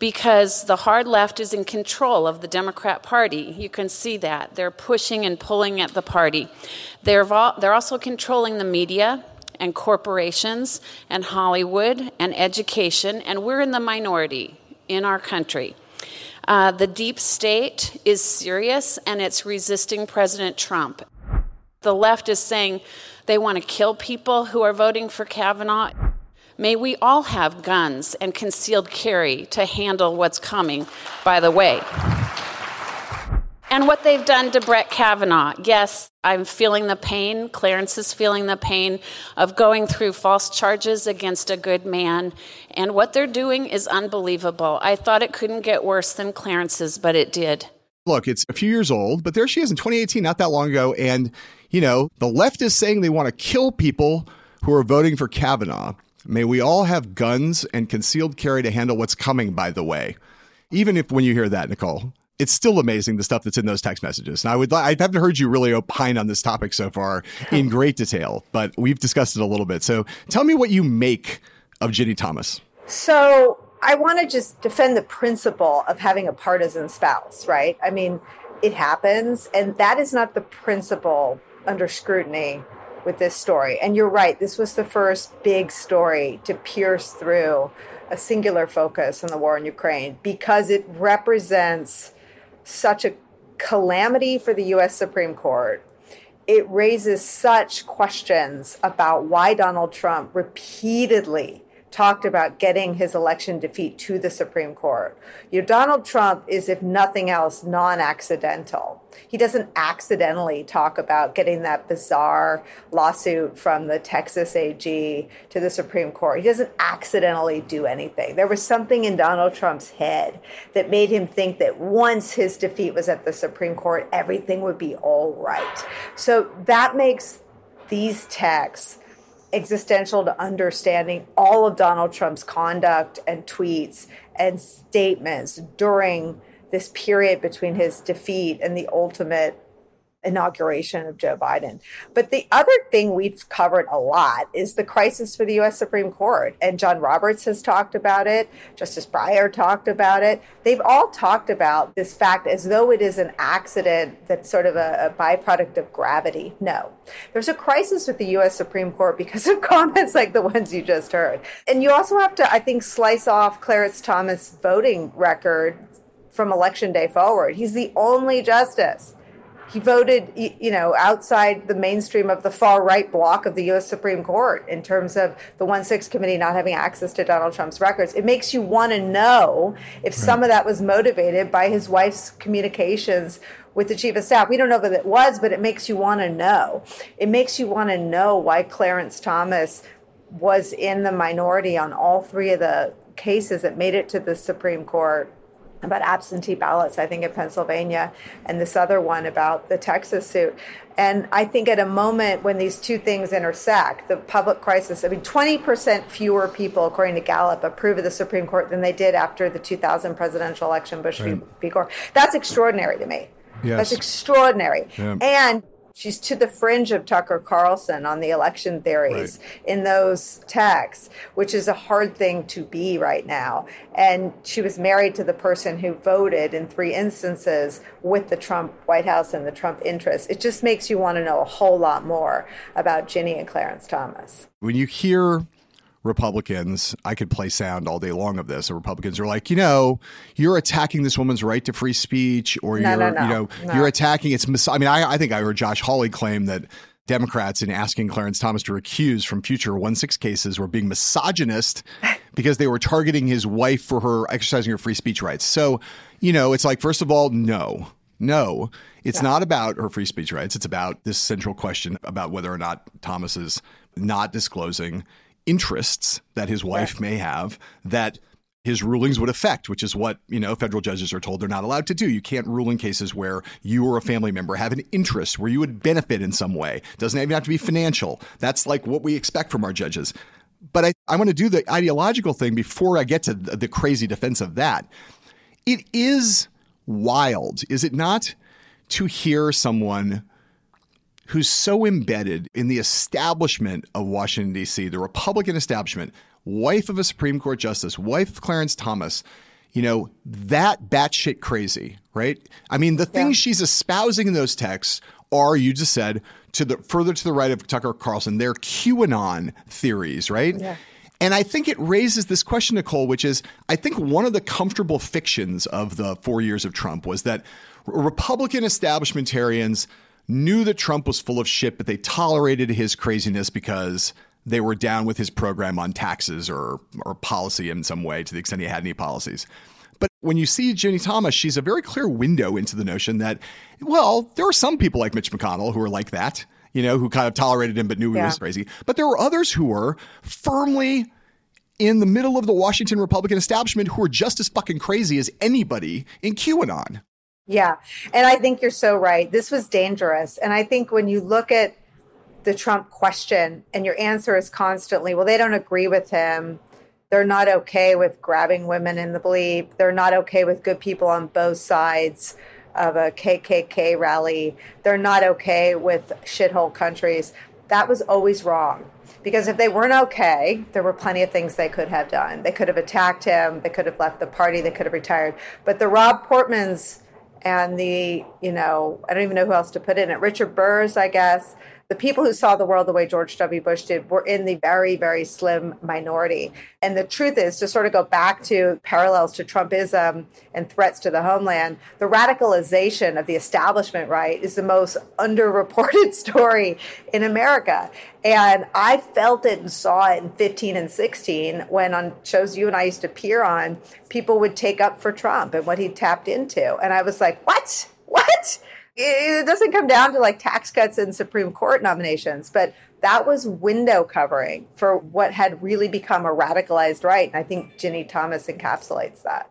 E: because the hard left is in control of the Democrat Party. You can see that. They're pushing and pulling at the party. They're, they're also controlling the media and corporations and Hollywood and education, and we're in the minority in our country. Uh, the deep state is serious and it's resisting President Trump. The left is saying they want to kill people who are voting for Kavanaugh. May we all have guns and concealed carry to handle what's coming, by the way. And what they've done to Brett Kavanaugh. Yes, I'm feeling the pain. Clarence is feeling the pain of going through false charges against a good man. And what they're doing is unbelievable. I thought it couldn't get worse than Clarence's, but it did.
A: Look, it's a few years old, but there she is in 2018, not that long ago. And, you know, the left is saying they want to kill people who are voting for Kavanaugh. May we all have guns and concealed carry to handle what's coming, by the way. Even if when you hear that, Nicolle, it's still amazing the stuff that's in those text messages. And I would I haven't heard you really opine on this topic so far in great detail, but we've discussed it a little bit. So tell me what you make of Ginni Thomas.
B: So I want to just defend the principle of having a partisan spouse, right? I mean, it happens, and that is not the principle under scrutiny with this story. And you're right, this was the first big story to pierce through a singular focus on the war in Ukraine because it represents such a calamity for the US Supreme Court. It raises such questions about why Donald Trump repeatedly talked about getting his election defeat to the Supreme Court. You know, Donald Trump is, if nothing else, non accidental. He doesn't accidentally talk about getting that bizarre lawsuit from the Texas AG to the Supreme Court. He doesn't accidentally do anything. There was something in Donald Trump's head that made him think that once his defeat was at the Supreme Court, everything would be all right. So that makes these texts existential to understanding all of Donald Trump's conduct and tweets and statements during this period between his defeat and the ultimate inauguration of Joe Biden. But the other thing we've covered a lot is the crisis for the US Supreme Court. And John Roberts has talked about it, Justice Breyer talked about it. They've all talked about this fact as though it is an accident that's sort of a, a byproduct of gravity. No. There's a crisis with the US Supreme Court because of comments like the ones you just heard. And you also have to, I think, slice off Clarence Thomas' voting record from election day forward. He's the only justice he voted, you know, outside the mainstream of the far right block of the U.S. Supreme Court in terms of the 1 6 committee not having access to Donald Trump's records. It makes you want to know if some of that was motivated by his wife's communications with the chief of staff. We don't know that it was, but it makes you want to know. It makes you want to know why Clarence Thomas was in the minority on all three of the cases that made it to the Supreme Court about absentee ballots, I think in Pennsylvania, and this other one about the Texas suit. And I think at a moment when these two things intersect, the public crisis, I mean, 20% fewer people, according to Gallup, approve of the Supreme Court than they did after the 2000 presidential election, Bush right. v. Gore. That's extraordinary to me. Yes. That's extraordinary. Yeah. And She's to the fringe of Tucker Carlson on the election theories right. in those texts, which is a hard thing to be right now. And she was married to the person who voted in three instances with the Trump White House and the Trump interests. It just makes you want to know a whole lot more about Ginni and Clarence Thomas.
A: When you hear Republicans, I could play sound all day long of this. The Republicans are like, you know, you're attacking this woman's right to free speech, or no, you're, no, no, you know, you're attacking its. Mis- I mean, I, I think I heard Josh Hawley claim that Democrats in asking Clarence Thomas to recuse from future 1 6 cases were being misogynist because they were targeting his wife for her exercising her free speech rights. So, you know, it's like, first of all, no, no, it's yeah. not about her free speech rights. It's about this central question about whether or not Thomas is not disclosing interests that his wife right. may have that his rulings would affect, which is what, you know, federal judges are told they're not allowed to do. You can't rule in cases where you or a family member have an interest, where you would benefit in some way. Doesn't even have to be financial. That's like what we expect from our judges. But I, I want to do the ideological thing before I get to the, the crazy defense of that. It is wild, is it not, to hear someone who's so embedded in the establishment of Washington, D.C., the Republican establishment, wife of a Supreme Court justice, wife of Clarence Thomas, you know, that batshit crazy, right? I mean, the things she's espousing in those texts are, you just said, to the further to the right of Tucker Carlson, they're QAnon theories, right? Yeah. And I think it raises this question, Nicolle, which is I think one of the comfortable fictions of the four years of Trump was that Republican establishmentarians knew that Trump was full of shit, but they tolerated his craziness because they were down with his program on taxes or or policy in some way to the extent he had any policies. But when you see Ginni Thomas, she's a very clear window into the notion that, well, there are some people like Mitch McConnell who are like that, you know, who kind of tolerated him but knew he yeah. was crazy. But there were others who were firmly in the middle of the Washington Republican establishment who are just as fucking crazy as anybody in QAnon.
B: Yeah. And I think you're so right. This was dangerous. And I think when you look at the Trump question and your answer is constantly, well, they don't agree with him. They're not okay with grabbing women in the bleep. They're not okay with good people on both sides of a KKK rally. They're not okay with shithole countries. That was always wrong. Because if they weren't okay, there were plenty of things they could have done. They could have attacked him. They could have left the party. They could have retired. But the Rob Portmans and the, you know, I don't even know who else to put in it. Richard Burrs, I guess, the people who saw the world the way George W. Bush did were in the very, very slim minority. And the truth is, to sort of go back to parallels to Trumpism and threats to the homeland, the radicalization of the establishment right is the most underreported story in America. And I felt it and saw it in 15 and 16 when on shows you and I used to appear on, people would take up for Trump and what he tapped into. And I was like, what? It doesn't come down to like tax cuts and Supreme Court nominations, but that was window covering for what had really become a radicalized right. And I think Ginni Thomas encapsulates that.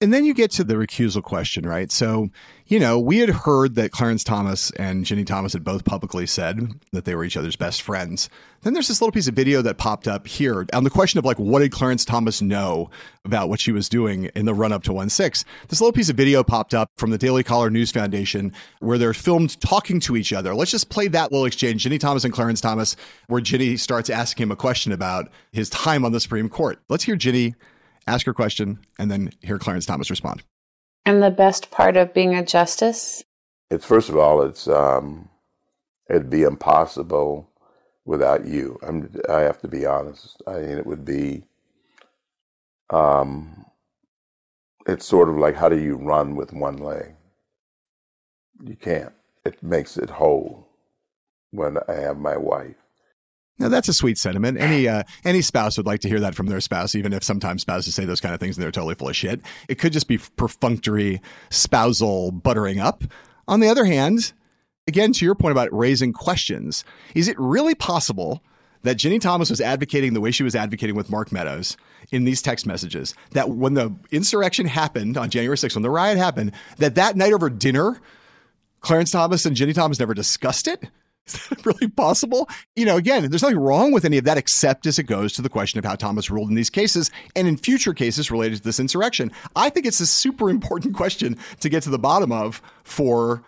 A: And then you get to the recusal question, right? So, you know, we had heard that Clarence Thomas and Ginni Thomas had both publicly said that they were each other's best friends. Then there's this little piece of video that popped up here on the question of like, what did Clarence Thomas know about what she was doing in the run up to 1 6? This little piece of video popped up from the Daily Caller News Foundation where they're filmed talking to each other. Let's just play that little exchange, Ginni Thomas and Clarence Thomas, where Ginni starts asking him a question about his time on the Supreme Court. Let's hear Ginni ask her question, and then hear Clarence Thomas respond.
F: And the best part of being a justice?
G: It's first of all, it's um, it'd be impossible without you. I'm, I have to be honest. I mean, it would be. Um, it's sort of like how do you run with one leg? You can't. It makes it whole when I have my wife.
A: Now that's a sweet sentiment. Any uh, any spouse would like to hear that from their spouse, even if sometimes spouses say those kind of things and they're totally full of shit. It could just be perfunctory spousal buttering up. On the other hand, again to your point about raising questions, is it really possible that Ginni Thomas was advocating the way she was advocating with Mark Meadows in these text messages? That when the insurrection happened on January 6th, when the riot happened, that that night over dinner, Clarence Thomas and Ginni Thomas never discussed it? Is that really possible? You know, again, there's nothing wrong with any of that except as it goes to the question of how Thomas ruled in these cases and in future cases related to this insurrection. I think it's a super important question to get to the bottom of for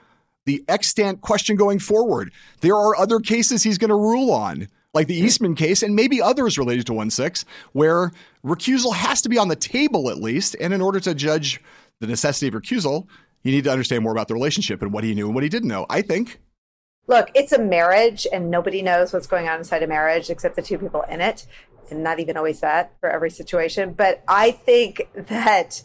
A: the extant question going forward. There are other cases he's going to rule on, like the Eastman case and maybe others related to 1 6, where recusal has to be on the table at least. And in order to judge the necessity of recusal, you need to understand more about the relationship and what he knew and what he didn't know, I think.
B: Look, it's a marriage, and nobody knows what's going on inside a marriage except the two people in it, and not even always that for every situation. But I think that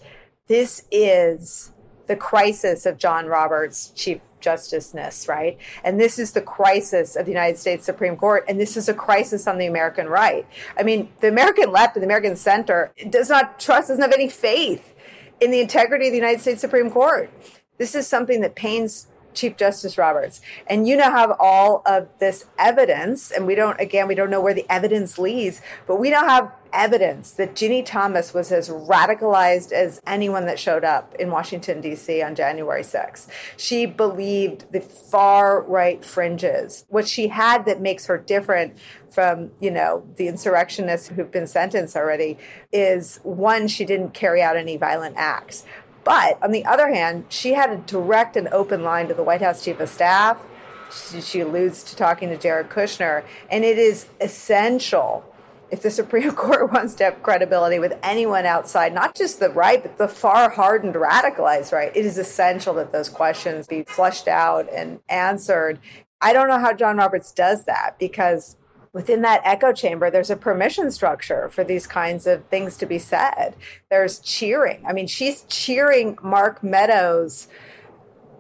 B: this is the crisis of John Roberts' Chief Justiceness, right? And this is the crisis of the United States Supreme Court, and this is a crisis on the American right. I mean, the American left and the American center does not trust, doesn't have any faith in the integrity of the United States Supreme Court. This is something that pains Chief Justice Roberts. And you now have all of this evidence, and we don't, again, we don't know where the evidence leads, but we now have evidence that Ginni Thomas was as radicalized as anyone that showed up in Washington, D.C. on January 6th. She believed the far right fringes. What she had that makes her different from, you know, the insurrectionists who've been sentenced already is one, she didn't carry out any violent acts. But on the other hand, she had a direct and open line to the White House chief of staff. She, she alludes to talking to Jared Kushner. And it is essential if the Supreme Court wants to have credibility with anyone outside, not just the right, but the far hardened, radicalized right, it is essential that those questions be flushed out and answered. I don't know how John Roberts does that because within that echo chamber, there's a permission structure for these kinds of things to be said. There's cheering. I mean, she's cheering Mark Meadows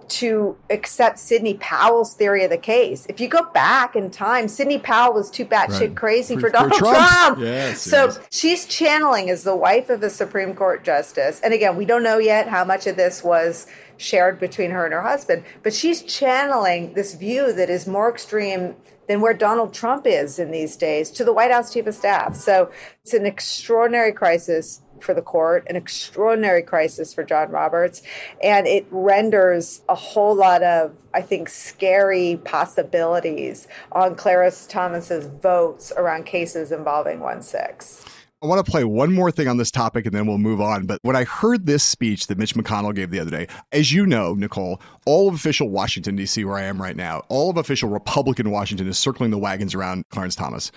B: to accept Sidney Powell's theory of the case. If you go back in time, Sidney Powell was too batshit right. crazy for, for Donald for Trump. Trump. Yes, so yes. she's channeling as the wife of a Supreme Court justice. And again, we don't know yet how much of this was shared between her and her husband, but she's channeling this view that is more extreme than where Donald Trump is in these days to the White House chief of staff. So it's an extraordinary crisis for the court, an extraordinary crisis for John Roberts, and it renders a whole lot of, I think, scary possibilities on Clarence Thomas's votes around cases involving 1 6.
A: I want to play one more thing on this topic and then we'll move on. But when I heard this speech that Mitch McConnell gave the other day, as you know, Nicolle, all of official Washington, D.C., where I am right now, all of official Republican Washington is circling the wagons around Clarence Thomas.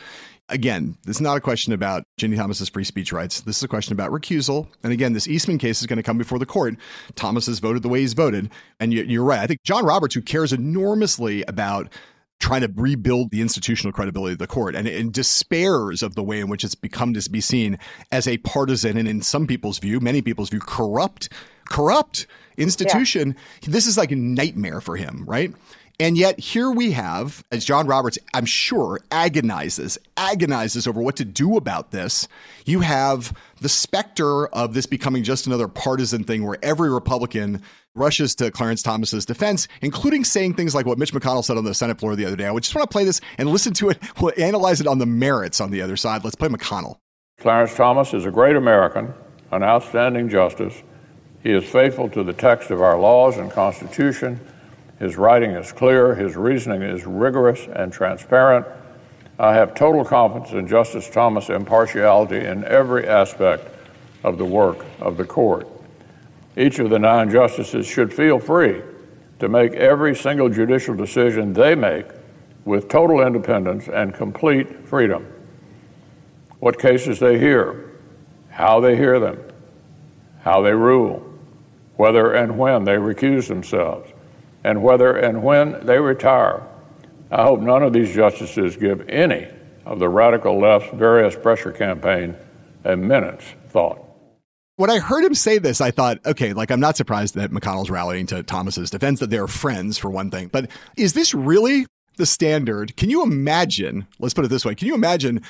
A: Again, this is not a question about Ginni Thomas's free speech rights. This is a question about recusal. And again, this Eastman case is going to come before the court. Thomas has voted the way he's voted. And you're right. I think John Roberts, who cares enormously about trying to rebuild the institutional credibility of the court and, and, despairs of the way in which it's become to be seen as a partisan and in some people's view, many people's view, corrupt, corrupt institution. Yeah. This is like a nightmare for him, right? And yet here we have, as John Roberts, I'm sure, agonizes, agonizes over what to do about this. You have the specter of this becoming just another partisan thing where every Republican rushes to Clarence Thomas's defense, including saying things like what Mitch McConnell said on the Senate floor the other day. I just want to play this and listen to it. We'll analyze it on the merits on the other side. Let's play McConnell.
H: Clarence Thomas is a great American, an outstanding justice. He is faithful to the text of our laws and Constitution his writing is clear, his reasoning is rigorous and transparent. I have total confidence in Justice Thomas' impartiality in every aspect of the work of the court. Each of the nine justices should feel free to make every single judicial decision they make with total independence and complete freedom. What cases they hear, how they hear them, how they rule, whether and when they recuse themselves, and whether and when they retire. I hope none of these justices give any of the radical left's various pressure campaign a minute's thought.
A: When I heard him say this, I thought, okay, like I'm not surprised that McConnell's rallying to Thomas's defense, that they're friends for one thing. But is this really the standard? Can you imagine? Let's put it this way: Can you imagine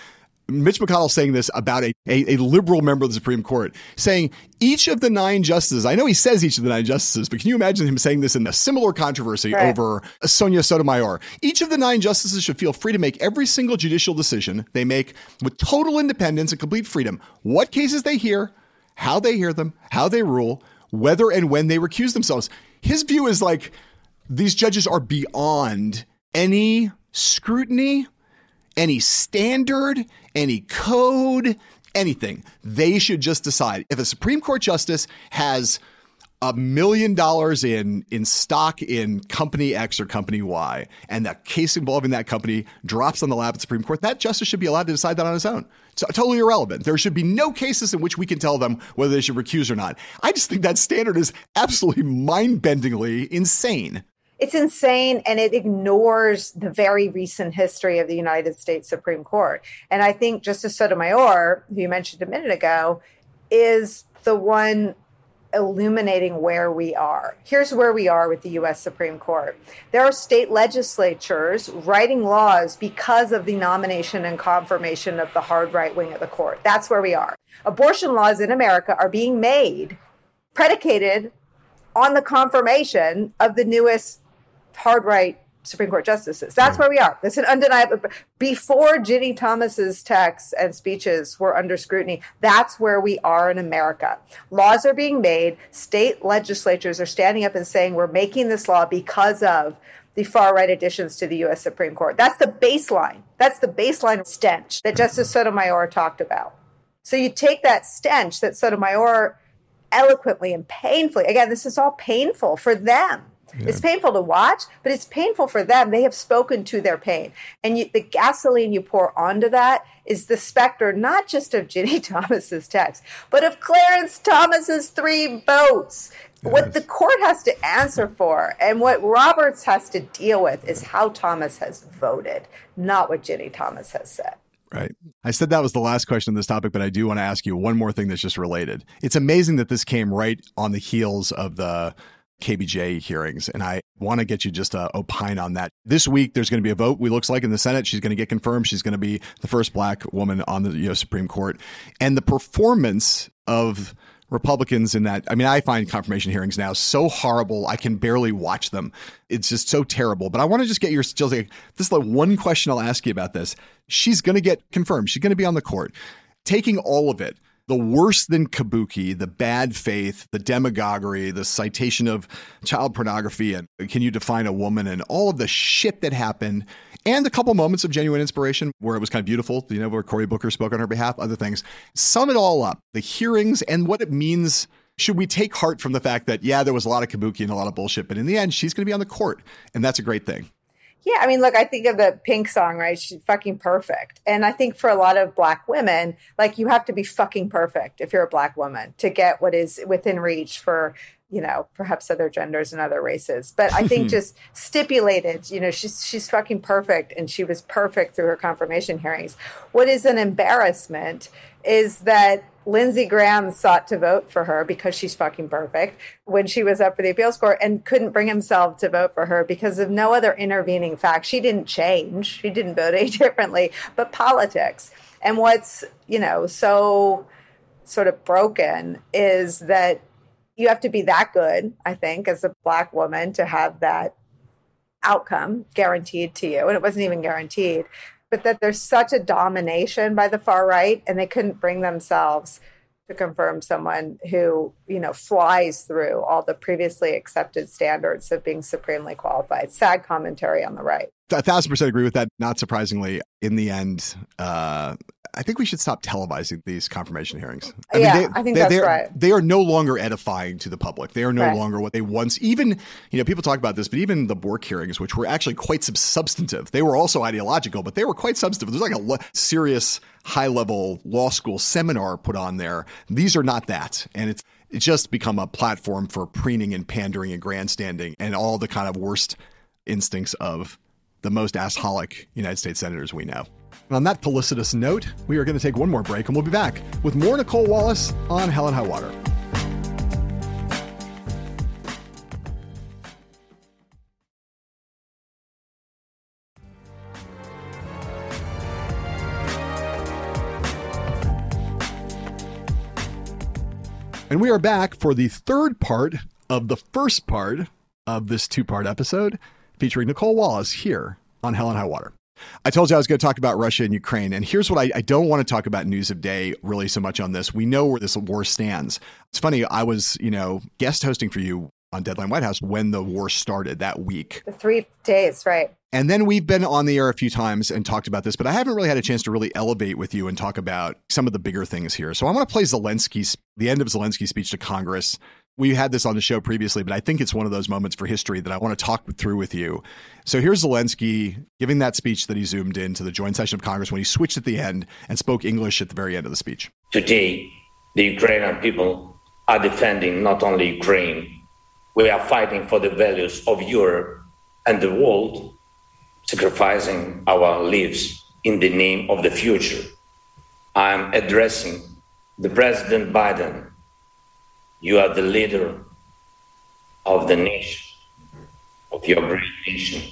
A: Mitch McConnell saying this about a, a, a, liberal member of the Supreme Court, saying each of the nine justices, I know he says each of the nine justices, but can you imagine him saying this in a similar controversy right. over Sonia Sotomayor? Each of the nine justices should feel free to make every single judicial decision they make with total independence and complete freedom. What cases they hear, how they hear them, how they rule, whether and when they recuse themselves. His view is like these judges are beyond any scrutiny any standard, any code, anything. They should just decide. If a Supreme Court justice has a million dollars in in stock in company X or company Y, and the case involving that company drops on the lap of the Supreme Court, that justice should be allowed to decide that on his own. It's totally irrelevant. There should be no cases in which we can tell them whether they should recuse or not. I just think that standard is absolutely mind-bendingly insane.
B: It's insane and it ignores the very recent history of the United States Supreme Court. And I think Justice Sotomayor, who you mentioned a minute ago, is the one illuminating where we are. Here's where we are with the US Supreme Court. There are state legislatures writing laws because of the nomination and confirmation of the hard right wing of the court. That's where we are. Abortion laws in America are being made predicated on the confirmation of the newest hard right Supreme Court justices. That's where we are. That's an undeniable. Before Ginni Thomas's texts and speeches were under scrutiny, that's where we are in America. Laws are being made. State legislatures are standing up and saying we're making this law because of the far right additions to the U.S. Supreme Court. That's the baseline. That's the baseline stench that Justice Sotomayor talked about. So you take that stench that Sotomayor eloquently and painfully, again, this is all painful for them yeah. It's painful to watch, but it's painful for them. They have spoken to their pain. And you, the gasoline you pour onto that is the specter, not just of Ginni Thomas's text, but of Clarence Thomas's three votes. Yes. What the court has to answer for and what Roberts has to deal with is how Thomas has voted, not what Ginni Thomas has said.
A: Right. I said that was the last question on this topic, but I do want to ask you one more thing that's just related. It's amazing that this came right on the heels of the KBJ hearings. And I want to get you just to opine on that. This week, there's going to be a vote, we looks like, in the Senate. She's going to get confirmed. She's going to be the first black woman on the. Supreme Court. And the performance of Republicans in that, I mean, I find confirmation hearings now so horrible. I can barely watch them. It's just so terrible. But I want to just get your still like, this is the one question I'll ask you about this. She's going to get confirmed. She's going to be on the court. Taking all of it, the worse than kabuki, the bad faith, the demagoguery, the citation of child pornography, and can you define a woman, and all of the shit that happened, and a couple moments of genuine inspiration where it was kind of beautiful, you know, where Cory Booker spoke on her behalf, other things. Sum it all up, the hearings and what it means. Should we take heart from the fact that, yeah, there was a lot of kabuki and a lot of bullshit, but in the end, she's going to be on the court, and that's a great thing.
B: Yeah, I mean, look, I think of the Pink song, right? She's fucking perfect. And I think for a lot of black women, like you have to be fucking perfect if you're a black woman to get what is within reach for, you know, perhaps other genders and other races. But I think just stipulated, you know, she's she's fucking perfect and she was perfect through her confirmation hearings. What is an embarrassment is that Lindsey Graham sought to vote for her because she's fucking perfect when she was up for the appeals court and couldn't bring himself to vote for her because of no other intervening fact. She didn't change. She didn't vote any differently, but politics. And what's, you know, so sort of broken is that you have to be that good, I think, as a black woman to have that outcome guaranteed to you. And it wasn't even guaranteed but that there's such a domination by the far right and they couldn't bring themselves to confirm someone who you know flies through all the previously accepted standards of being supremely qualified. Sad commentary on the right.
A: A thousand percent agree with that not surprisingly in the end uh, I think we should stop televising these confirmation hearings.
B: I yeah, mean, they, I think they, that's right.
A: They are no longer edifying to the public. They are no right. longer what they once. Even you know, people talk about this, but even the Bork hearings, which were actually quite substantive, they were also ideological, but they were quite substantive. There's like a lo- serious, high level law school seminar put on there. These are not that, and it's it's just become a platform for preening and pandering and grandstanding and all the kind of worst instincts of the most assholic United States senators we know. And on that felicitous note, we are going to take one more break and we'll be back with more Nicolle Wallace on Hell and High Water. And we are back for the third part of the first part of this two part episode featuring Nicolle Wallace here on Hell and High Water. I told you I was going to talk about Russia and Ukraine. And here's what I, I, don't want to talk about news of day really so much on this. We know where this war stands. It's funny, I was, you know, guest hosting for you on Deadline White House when the war started that week.
B: The three days, right.
A: And then we've been on the air a few times and talked about this, but I haven't really had a chance to really elevate with you and talk about some of the bigger things here. So I want to play Zelensky's, the end of Zelensky's speech to Congress We had this on the show previously, but I think it's one of those moments for history that I want to talk through with you. So here's Zelensky giving that speech that he zoomed in to the joint session of Congress when he switched at the end and spoke English at the very end of the speech.
I: Today, the Ukrainian people are defending not only Ukraine, we are fighting for the values of Europe and the world, sacrificing our lives in the name of the future. I am addressing the President Biden. You are the leader of the nation, of your great nation.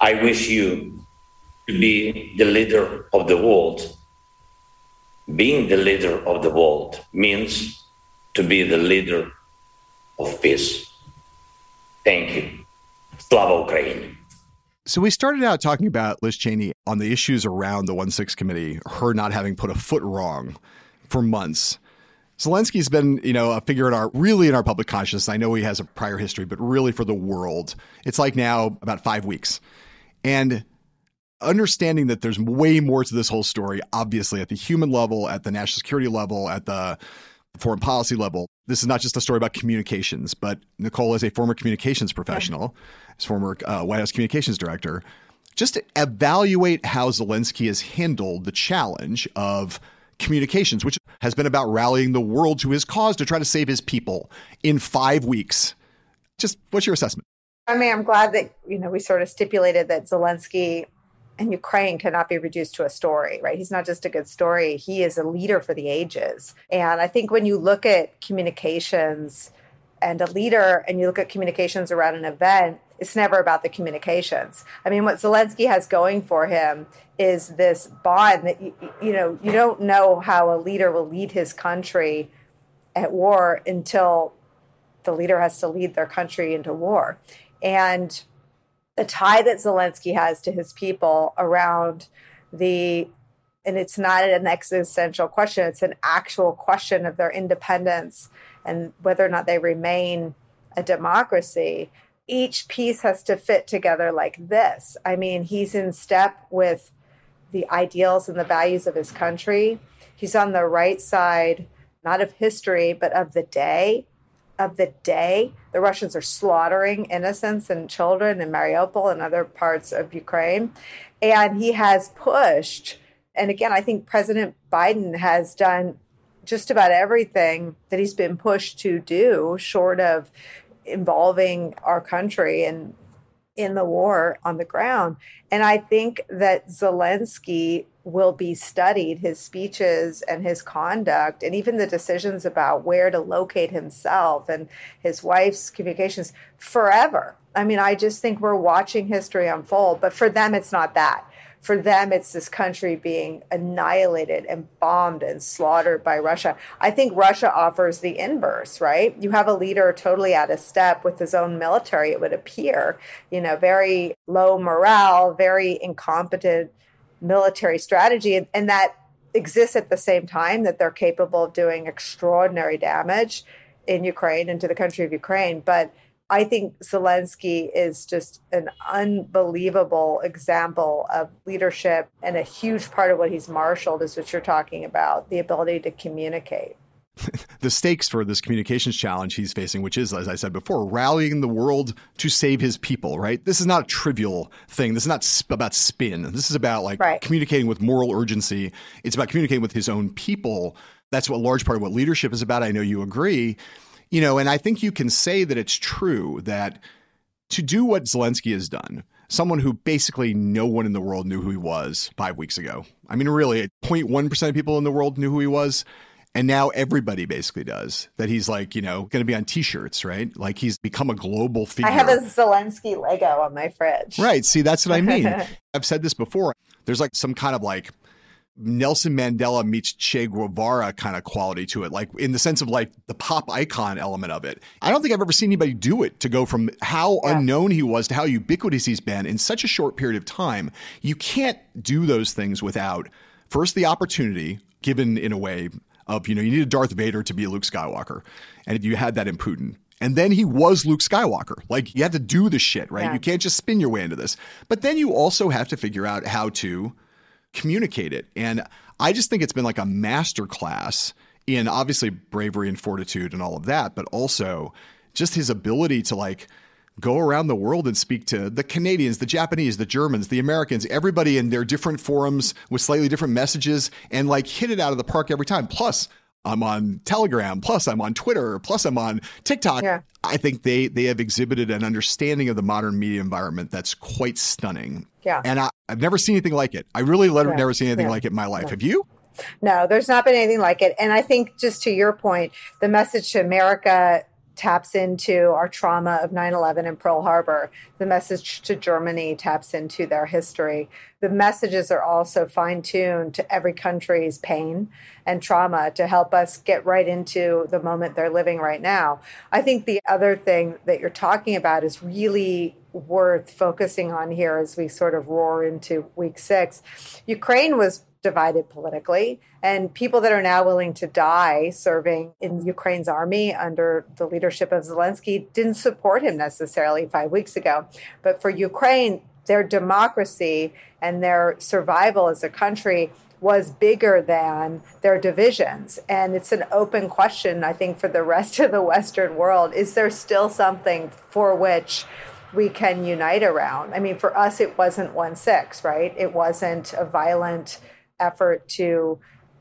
I: I wish you to be the leader of the world. Being the leader of the world means to be the leader of peace. Thank you. Slava Ukraine.
A: So we started out talking about Liz Cheney on the issues around the 1 6 committee, her not having put a foot wrong for months. Zelensky's been, you know, a figure in our really in our public consciousness. I know he has a prior history, but really for the world, it's like now about five weeks. And understanding that there's way more to this whole story, obviously at the human level, at the national security level, at the foreign policy level. This is not just a story about communications, but Nicolle is a former communications professional, as former uh, White House communications director. Just to evaluate how Zelensky has handled the challenge of communications, which has been about rallying the world to his cause to try to save his people in five weeks. Just what's your assessment?
B: I mean, I'm glad that you know we sort of stipulated that Zelensky and Ukraine cannot be reduced to a story, right? He's not just a good story, he is a leader for the ages. And I think when you look at communications and a leader and you look at communications around an event, it's never about the communications. I mean, what Zelensky has going for him is this bond that, you, you know, you don't know how a leader will lead his country at war until the leader has to lead their country into war. And the tie that Zelensky has to his people around the and it's not an existential question it's an actual question of their independence and whether or not they remain a democracy each piece has to fit together like this i mean he's in step with the ideals and the values of his country he's on the right side not of history but of the day of the day. The Russians are slaughtering innocents and children in Mariupol and other parts of Ukraine. And he has pushed, and again, I think President Biden has done just about everything that he's been pushed to do, short of involving our country and in the war on the ground. And I think that Zelensky will be studied, his speeches and his conduct, and even the decisions about where to locate himself and his wife's communications forever. I mean, I just think we're watching history unfold, but for them, it's not that. For them, it's this country being annihilated and bombed and slaughtered by Russia. I think Russia offers the inverse, right? You have a leader totally out of step with his own military, it would appear, you know, very low morale, very incompetent military strategy. And, that exists at the same time that they're capable of doing extraordinary damage in Ukraine and to the country of Ukraine. But I think Zelensky is just an unbelievable example of leadership, and a huge part of what he's marshaled is what you're talking about the ability to communicate.
A: the stakes for this communications challenge he's facing, which is, as I said before, rallying the world to save his people, right? This is not a trivial thing. This is not sp- about spin. This is about like right. communicating with moral urgency. It's about communicating with his own people. That's what a large part of what leadership is about. I know you agree you know, and I think you can say that it's true that to do what Zelensky has done, someone who basically no one in the world knew who he was five weeks ago. I mean, really, 0.1% of people in the world knew who he was. And now everybody basically does that. He's like, you know, going to be on T-shirts, right? Like he's become a global figure. I
B: have a Zelensky Lego on my fridge.
A: Right. See, that's what I mean. I've said this before. There's like some kind of like Nelson Mandela meets Che Guevara kind of quality to it, like in the sense of like the pop icon element of it. I don't think I've ever seen anybody do it to go from how yeah. unknown he was to how ubiquitous he's been in such a short period of time. You can't do those things without first the opportunity given in a way of, you know, you need a Darth Vader to be a Luke Skywalker. And you had that in Putin. And then he was Luke Skywalker. Like you had to do the shit, right? Yeah. You can't just spin your way into this. But then you also have to figure out how to communicate it. And I just think it's been like a master class in obviously bravery and fortitude and all of that, but also just his ability to like go around the world and speak to the Canadians, the Japanese, the Germans, the Americans, everybody in their different forums with slightly different messages and like hit it out of the park every time. Plus, I'm on Telegram, plus I'm on Twitter, plus I'm on TikTok. Yeah. I think they they have exhibited an understanding of the modern media environment that's quite stunning.
B: Yeah.
A: And I, have never seen anything like it. I really yeah. never seen anything yeah. like it in my life. Have you?
B: No, there's not been anything like it. And I think just to your point, the message to America taps into our trauma of 9 11 and Pearl Harbor. The message to Germany taps into their history. The messages are also fine tuned to every country's pain and trauma to help us get right into the moment they're living right now. I think the other thing that you're talking about is really worth focusing on here as we sort of roar into week six. Ukraine was divided politically. And people that are now willing to die serving in Ukraine's army under the leadership of Zelensky didn't support him necessarily five weeks ago. But for Ukraine, their democracy and their survival as a country was bigger than their divisions. And it's an open question, I think, for the rest of the Western world. Is there still something for which we can unite around? I mean, for us, it wasn't 1 6, right? It wasn't a violent effort to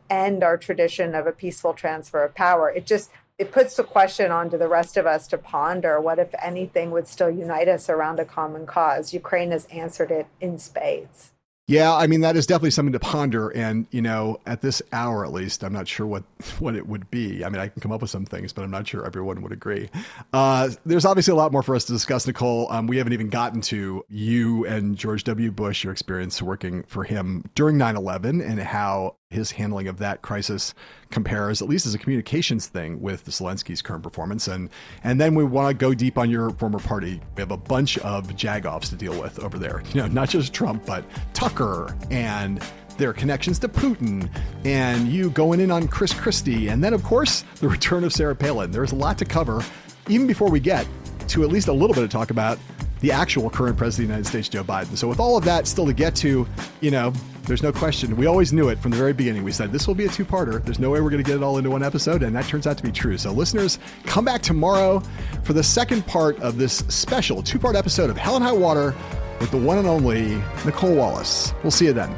B: end our tradition of a peaceful transfer of power. It just it puts the question onto the rest of us to ponder what if anything would still unite us around a common cause. Ukraine has answered it in spades.
A: Yeah, I mean that is definitely something to ponder, and you know, at this hour at least, I'm not sure what what it would be. I mean, I can come up with some things, but I'm not sure everyone would agree. Uh, there's obviously a lot more for us to discuss, Nicolle. Um, we haven't even gotten to you and George W. Bush, your experience working for him during 9/11, and how his handling of that crisis compares, at least as a communications thing, with the Zelensky's current performance. And and then we want to go deep on your former party. We have a bunch of jagoffs to deal with over there. You know, not just Trump, but Tucker and their connections to Putin, and you going in on Chris Christie, and then of course the return of Sarah Palin. There's a lot to cover, even before we get to at least a little bit of talk about the actual current president of the United States, Joe Biden. So with all of that still to get to, you know, there's no question. We always knew it from the very beginning. We said this will be a two parter. There's no way we're going to get it all into one episode. And that turns out to be true. So, listeners, come back tomorrow for the second part of this special two part episode of Hell and High Water with the one and only Nicolle Wallace. We'll see you then.